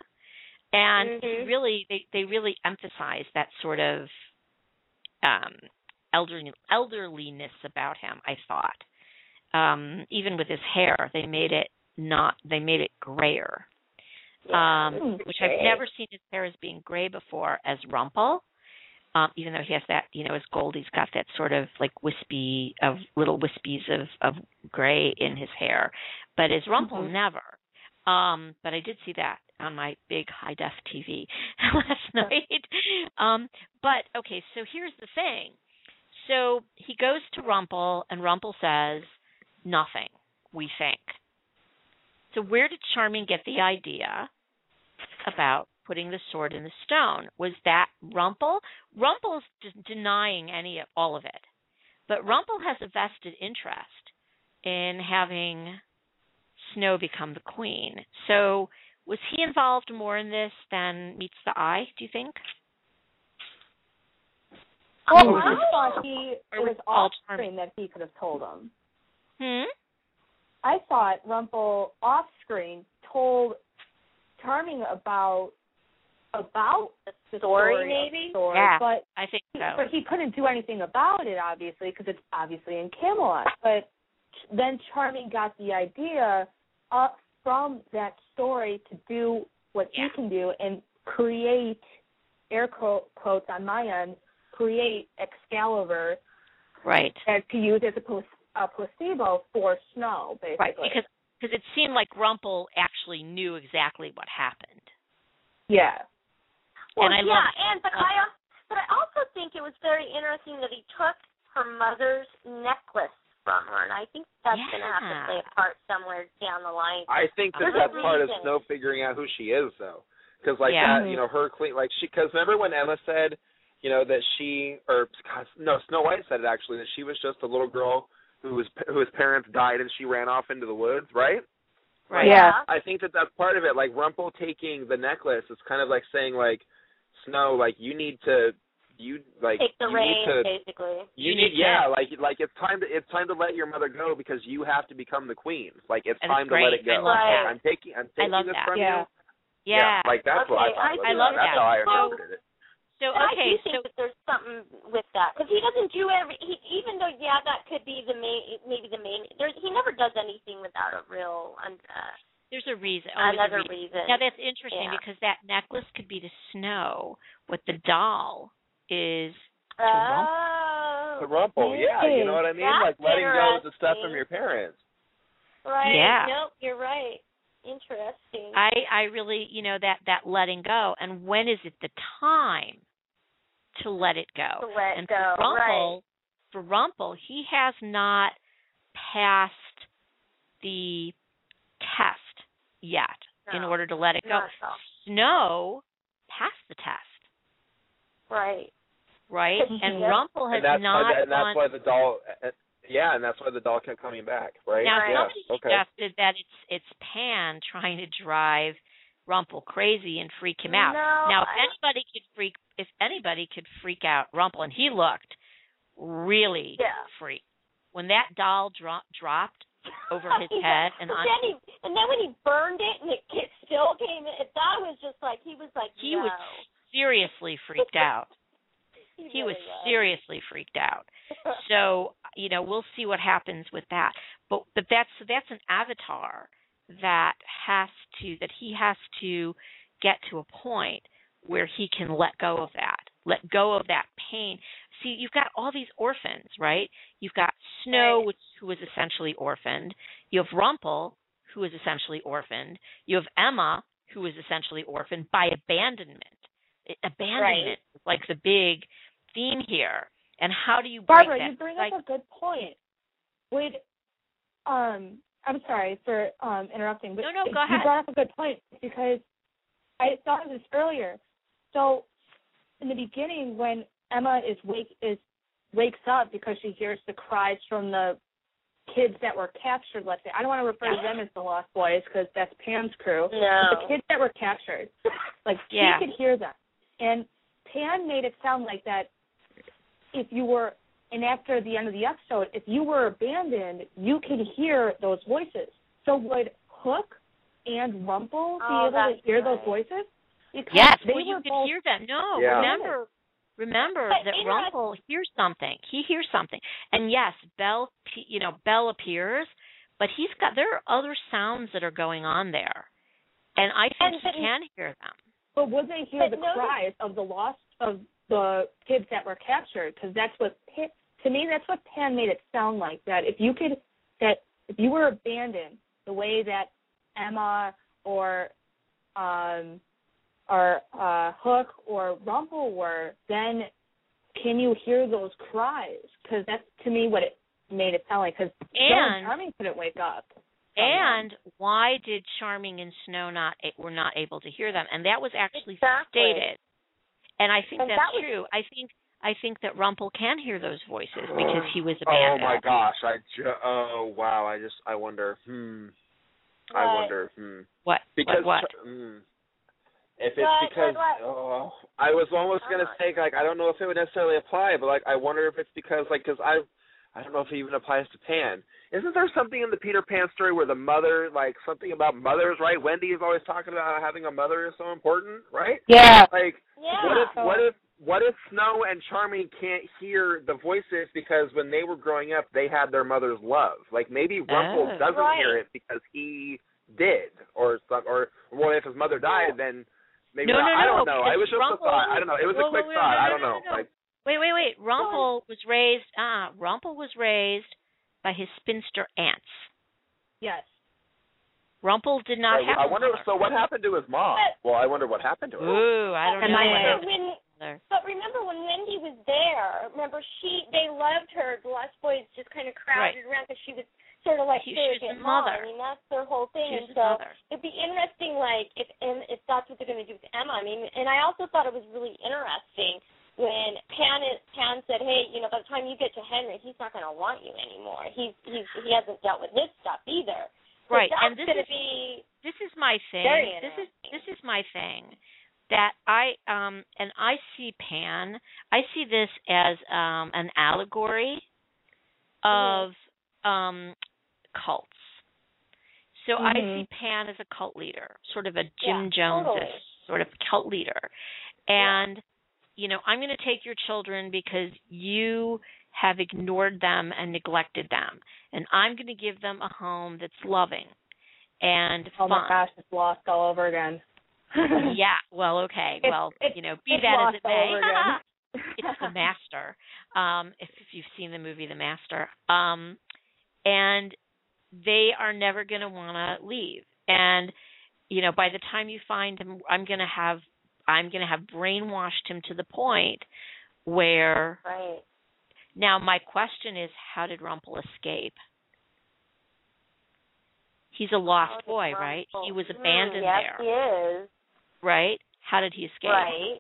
And Mhm. really they they really emphasized that sort of um elderly elderliness about him, I thought um, even with his hair, they made it not they made it grayer, um, which. I've never seen his hair as being gray before as Rumpel. Um, even though he has that, you know, as Goldie's got that sort of like wispy of little wispies of of gray in his hair, but as Rumpel Mhm. never. Um, but I did see that on my big high def TV <laughs> last night. Um, but okay, so here's the thing. So he goes to Rumpel, and Rumpel says, "Nothing, we think." So where did Charming get the idea about putting the sword in the stone? Was that Rumpel? Rumpel's d- denying any of all of it, but Rumpel has a vested interest in having Snow become the queen. So was he involved more in this than meets the eye? Do you think? Well, I thought he it was was all off screen that he could have told him. Hmm. I thought Rumple off screen told Charming about about the story, story, maybe. Story, Yeah. but I think so. but he couldn't do anything about it, obviously, because it's obviously in Camelot. But then Charming got the idea up from that story to do what Yeah. he can do and create air quotes on my end, create Excalibur Right. and to use as a, a placebo for Snow, basically. Right. Because because it seemed like Rumple actually knew exactly what happened. yeah, Well, and I yeah, love and but uh, I also, but I also think it was very interesting that he took her mother's necklace from her, and I think that's going to have to play a part somewhere down the line. I think that For that's some part of. Snow figuring out who she is, though, because like Yeah. that, you know, her clean, like she, because remember when Emma said, you know, that she or God, no, Snow White said it actually that she was just a little girl who was whose parents died and she ran off into the woods, right? Right. Yeah. I think that that's part of it. Like Rumple taking the necklace is kind of like saying like Snow, like you need to, you like Take the you reins, need to, basically. you You need, need to- yeah, like like it's time to it's time to let your mother go because you have to become the queen. Like it's That's time to let it go. I love that. I'm taking I'm I taking love this that. from Yeah. you. Yeah. like that's what I thought. I was I it. love that's how I So- interpreted it. So And I do think so that there's something with that because he doesn't do every. He, even though yeah, that could be the main, maybe the main. There's he never does anything without a real uh, there's a reason. always a another reason. reason. Now that's interesting Yeah. because that necklace could be the Snow. What the doll is Oh, The rumple, yeah, you know what I mean? That's like letting go of the stuff from your parents. right. Yeah. Nope, you're right. Interesting. I I really you know that that letting go and when is it the time to let it go? to let and go. for Rumple, right. for Rumple, he has not passed the test yet in order to let it go. Not at all. Snow passed the test, Right. right? And Yep. Rumple has and that's not why, and that's gone. why the doll. uh, Yeah, and that's why the doll kept coming back, right? Now yeah. somebody okay. suggested that it's it's Pan trying to drive Rumple crazy and freak him out. No, now if I- anybody could freak if anybody could freak out Rumple and he looked really Yeah. freak. When that doll dro- dropped over <laughs> his head and on then he, and then when he burned it and it, it still came in, that was just like he was like he no. <laughs> was seriously freaked out. He, He was really seriously freaked out. so you know we'll see what happens with that but but that's that's an avatar that has to that he has to get to a point where he can let go of that let go of that pain. See you've got all these orphans right? You've got snow Right. which who is essentially orphaned. You have rumple who is essentially orphaned. You have emma who is essentially orphaned by abandonment. Abandonment is like the big theme here. And how do you break Barbara, you bring up a good point. Would um I'm sorry for um interrupting, but No, no, go you ahead. brought up a good point because I thought of this earlier. So in the beginning when Emma is wake is wakes up because she hears the cries from the kids that were captured, let's say. I don't want to refer to them as the Lost Boys because that's Pan's crew. No. The kids that were captured, like Yeah. she could hear them. And Pam made it sound like that if you were and after the end of the episode, if you were abandoned, you could hear those voices. So would Hook and Rumple be Oh, able to that's hear those voices? Because Yes, they well, you could both hear them. No, Yeah. remember, remember But that interest- Rumple hears something. He hears something, and yes, Belle, you know, Belle appears, but he's got there are other sounds that are going on there, and I think And- he but- can hear them. But would they hear But the notice- cries of the lost of the kids that were captured? Because that's what Pa- to me that's what Pan made it sound like. That if you could that if you were abandoned the way that Emma or um or uh Hook or Rumple were, then can you hear those cries? Because that's to me what it made it sound like. Because And Charming couldn't wake up. and why did Charming and Snow not a- were not able to hear them? And that was actually Exactly. stated. And I think And that's that was- true. I think I think that Rumple can hear those voices <gasps> because he was a band. Oh my gosh! I ju- oh wow! I just I wonder. Hmm. I wonder. Hmm. What? Because what? Ch- hmm. If it's What, because what, what? oh, I was almost gonna Uh-huh. say like I don't know if it would necessarily apply, but like I wonder if it's because like because I I don't know if it even applies to Pan. Isn't there something in the Peter Pan story where the mother, like something about mothers, right? Wendy is always talking about how having a mother is so important, right? Yeah. Like, Yeah. what if, what if, what if Snow and Charming can't hear the voices because when they were growing up, they had their mother's love? Like maybe Rumpel Oh. doesn't Right. hear it because he did, or some, or well, if his mother died, then maybe No, not. no, I don't know. It was just Rumpel- a thought. I don't know. It was Whoa, a quick whoa, whoa, thought. no, I don't know. no, no. Like, Wait, wait, wait. Rumpel was raised. Ah, Rumpel was raised by his spinster aunts. Yes. Rumpel did not I, have. I a wonder. mother. So what happened to his mom? Well, I wonder what happened to her. Ooh, I don't And know. my what when, to but remember when Wendy was there? Remember she they loved her. The Lost Boys just kind of crowded around because she was sort of like She- she was surrogate the mom. mother. I mean that's their whole thing. She was and so mother. it'd be interesting, like if and if that's what they're going to do with Emma. I mean, and I also thought it was really interesting when Pan is, Pan said, "Hey, you know, by the time you get to Henry, he's not going to want you anymore. He's he's he hasn't dealt with this stuff either." So Right, that's and this is be this is my thing. This is this is my thing. That I um and I see Pan. I see this as um an allegory of um cults. So I Mhm. see Pan as a cult leader, sort of a Yeah, Jim Jones totally. sort of cult leader. And you know, I'm going to take your children because you have ignored them and neglected them. And I'm going to give them a home that's loving and Oh fun. my gosh, it's lost all over again. <laughs> yeah, well, okay. It's- well, it's- you know, be that as it may. <laughs> <laughs> it's the master um if, if you've seen the movie the master um and they are never going to want to leave and you know by the time you find him i'm going to have i'm going to have brainwashed him to the point where right. now my question is how did rumpel escape he's a lost did boy right he was Hmm, abandoned yes, there he is. Right how did he escape Right.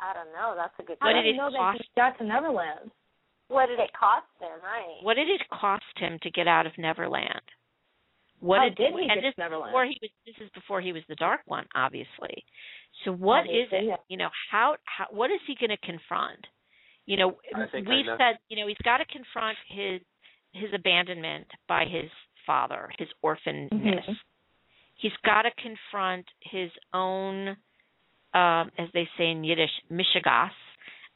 I don't know. That's a good What did did question. it he know that cost? he got to Neverland? What did it cost him? Right. What did it cost him to get out of Neverland? What How did, did he and get this to Neverland? Before he was, this is before he was the Dark One, obviously. So what is Obviously, it? yeah. You know, how, how what is he going to confront? You know, I think I we've know. said, you know, he's got to confront his his abandonment by his father, his orphanness. Mhm. He's got to confront his own, um, as they say in Yiddish, mishigas.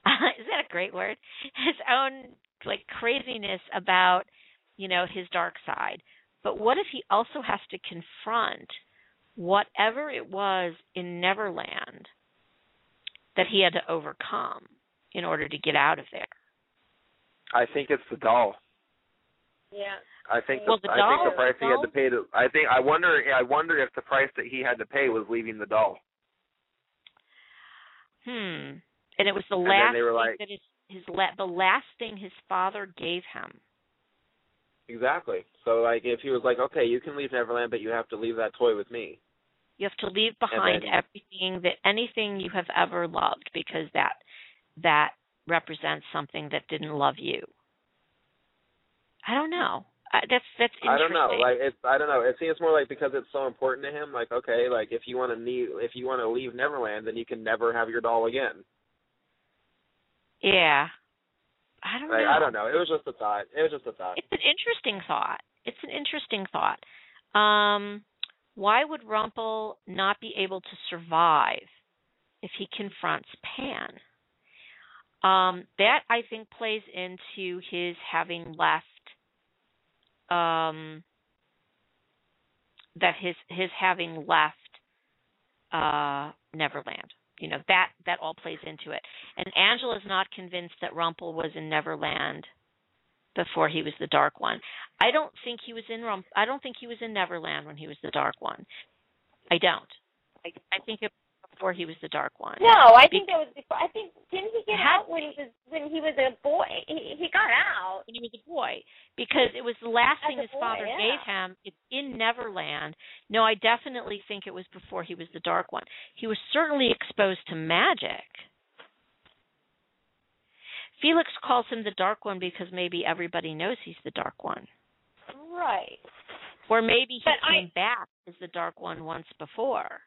<laughs> is that a great word? His own like craziness about, you know, his dark side. But what if he also has to confront whatever it was in Neverland that he had to overcome in order to get out of there? I think it's the doll. Yeah. I think Well, the, the I think the price he had to pay to I think I wonder I wonder if the price that he had to pay was leaving the doll. Hmm. And it was the And last thing like- that his his la- the last thing his father gave him. Exactly. So like if he was like, Okay, you can leave Neverland but you have to leave that toy with me. You have to leave behind then- everything that anything you have ever loved because that that represents something that didn't love you. I don't know. Uh, that's that's I don't know. Like it's I don't know. It seems more like because it's so important to him, like, okay, like if you wanna need if you wanna leave Neverland then you can never have your doll again. yeah. I don't Like know. I don't know. It was just a thought. It was just a thought. It's an interesting thought. It's an interesting thought. Um, why would Rumpel not be able to survive if he confronts Pan? Um, that I think plays into his having left. Um, that his his having left uh, Neverland. You know that that all plays into it. And Angela's not convinced that Rumpel was in Neverland before he was the Dark One. I don't think he was in Rump. I don't think he was in Neverland when he was the Dark One. I don't. I, I think it before he was the Dark One. No, I think that was before. I think didn't he get out when he was when he was a boy? He, he got out. when he was a boy because it was the last As thing his boy, father yeah. gave him. It's in Neverland. No, I definitely think it was before he was the Dark One. He was certainly exposed to magic. Felix calls him the Dark One because maybe everybody knows he's the Dark One. Right. Or maybe he But I- came back as the Dark One once before.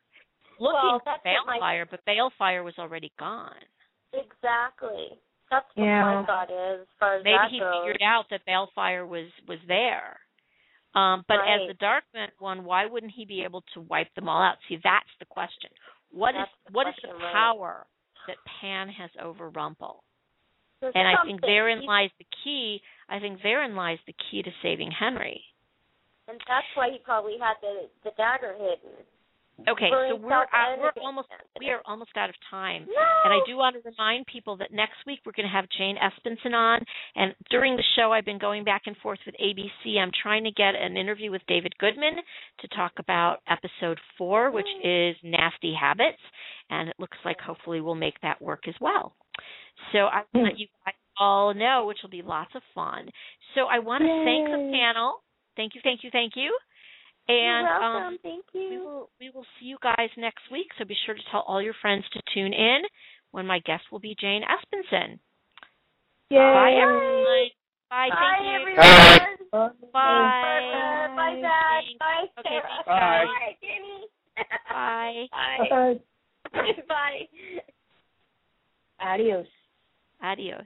Well, Looking that's for what my- but Baelfire was already gone. Exactly. That's what Yeah. my thought is. As far as Maybe that he goes. figured out that Baelfire was was there. Um, but as the Darkman one, why wouldn't he be able to wipe them all out? See, that's the question. What is That's the what is question, the right. power that Pan has over Rumple? There's And I think therein lies the key. I think therein lies the key to saving Henry. and that's why he probably had the the dagger hidden. Okay, so we're we're almost we are almost out of time. No. And I do want to remind people that next week we're going to have Jane Espenson on. And during the show, I've been going back and forth with ABC. I'm trying to get an interview with David Goodman to talk about episode four, which is Nasty Habits. And it looks like hopefully we'll make that work as well. So I will let you guys all know, which will be lots of fun. So I want to thank the panel. Thank you, thank you, thank you. And You're um, welcome. Thank you. we will we will see you guys next week. So be sure to tell all your friends to tune in when my guest will be Jane Espenson. Yay. Bye everyone. Bye. Bye, Thank you. everyone. Bye. Bye, bye, Dad. Bye, Okay, Sarah. thanks, Bye. Bye, Jimmy. <laughs> Bye. Bye. <laughs> Bye. Bye. Adios. Adios.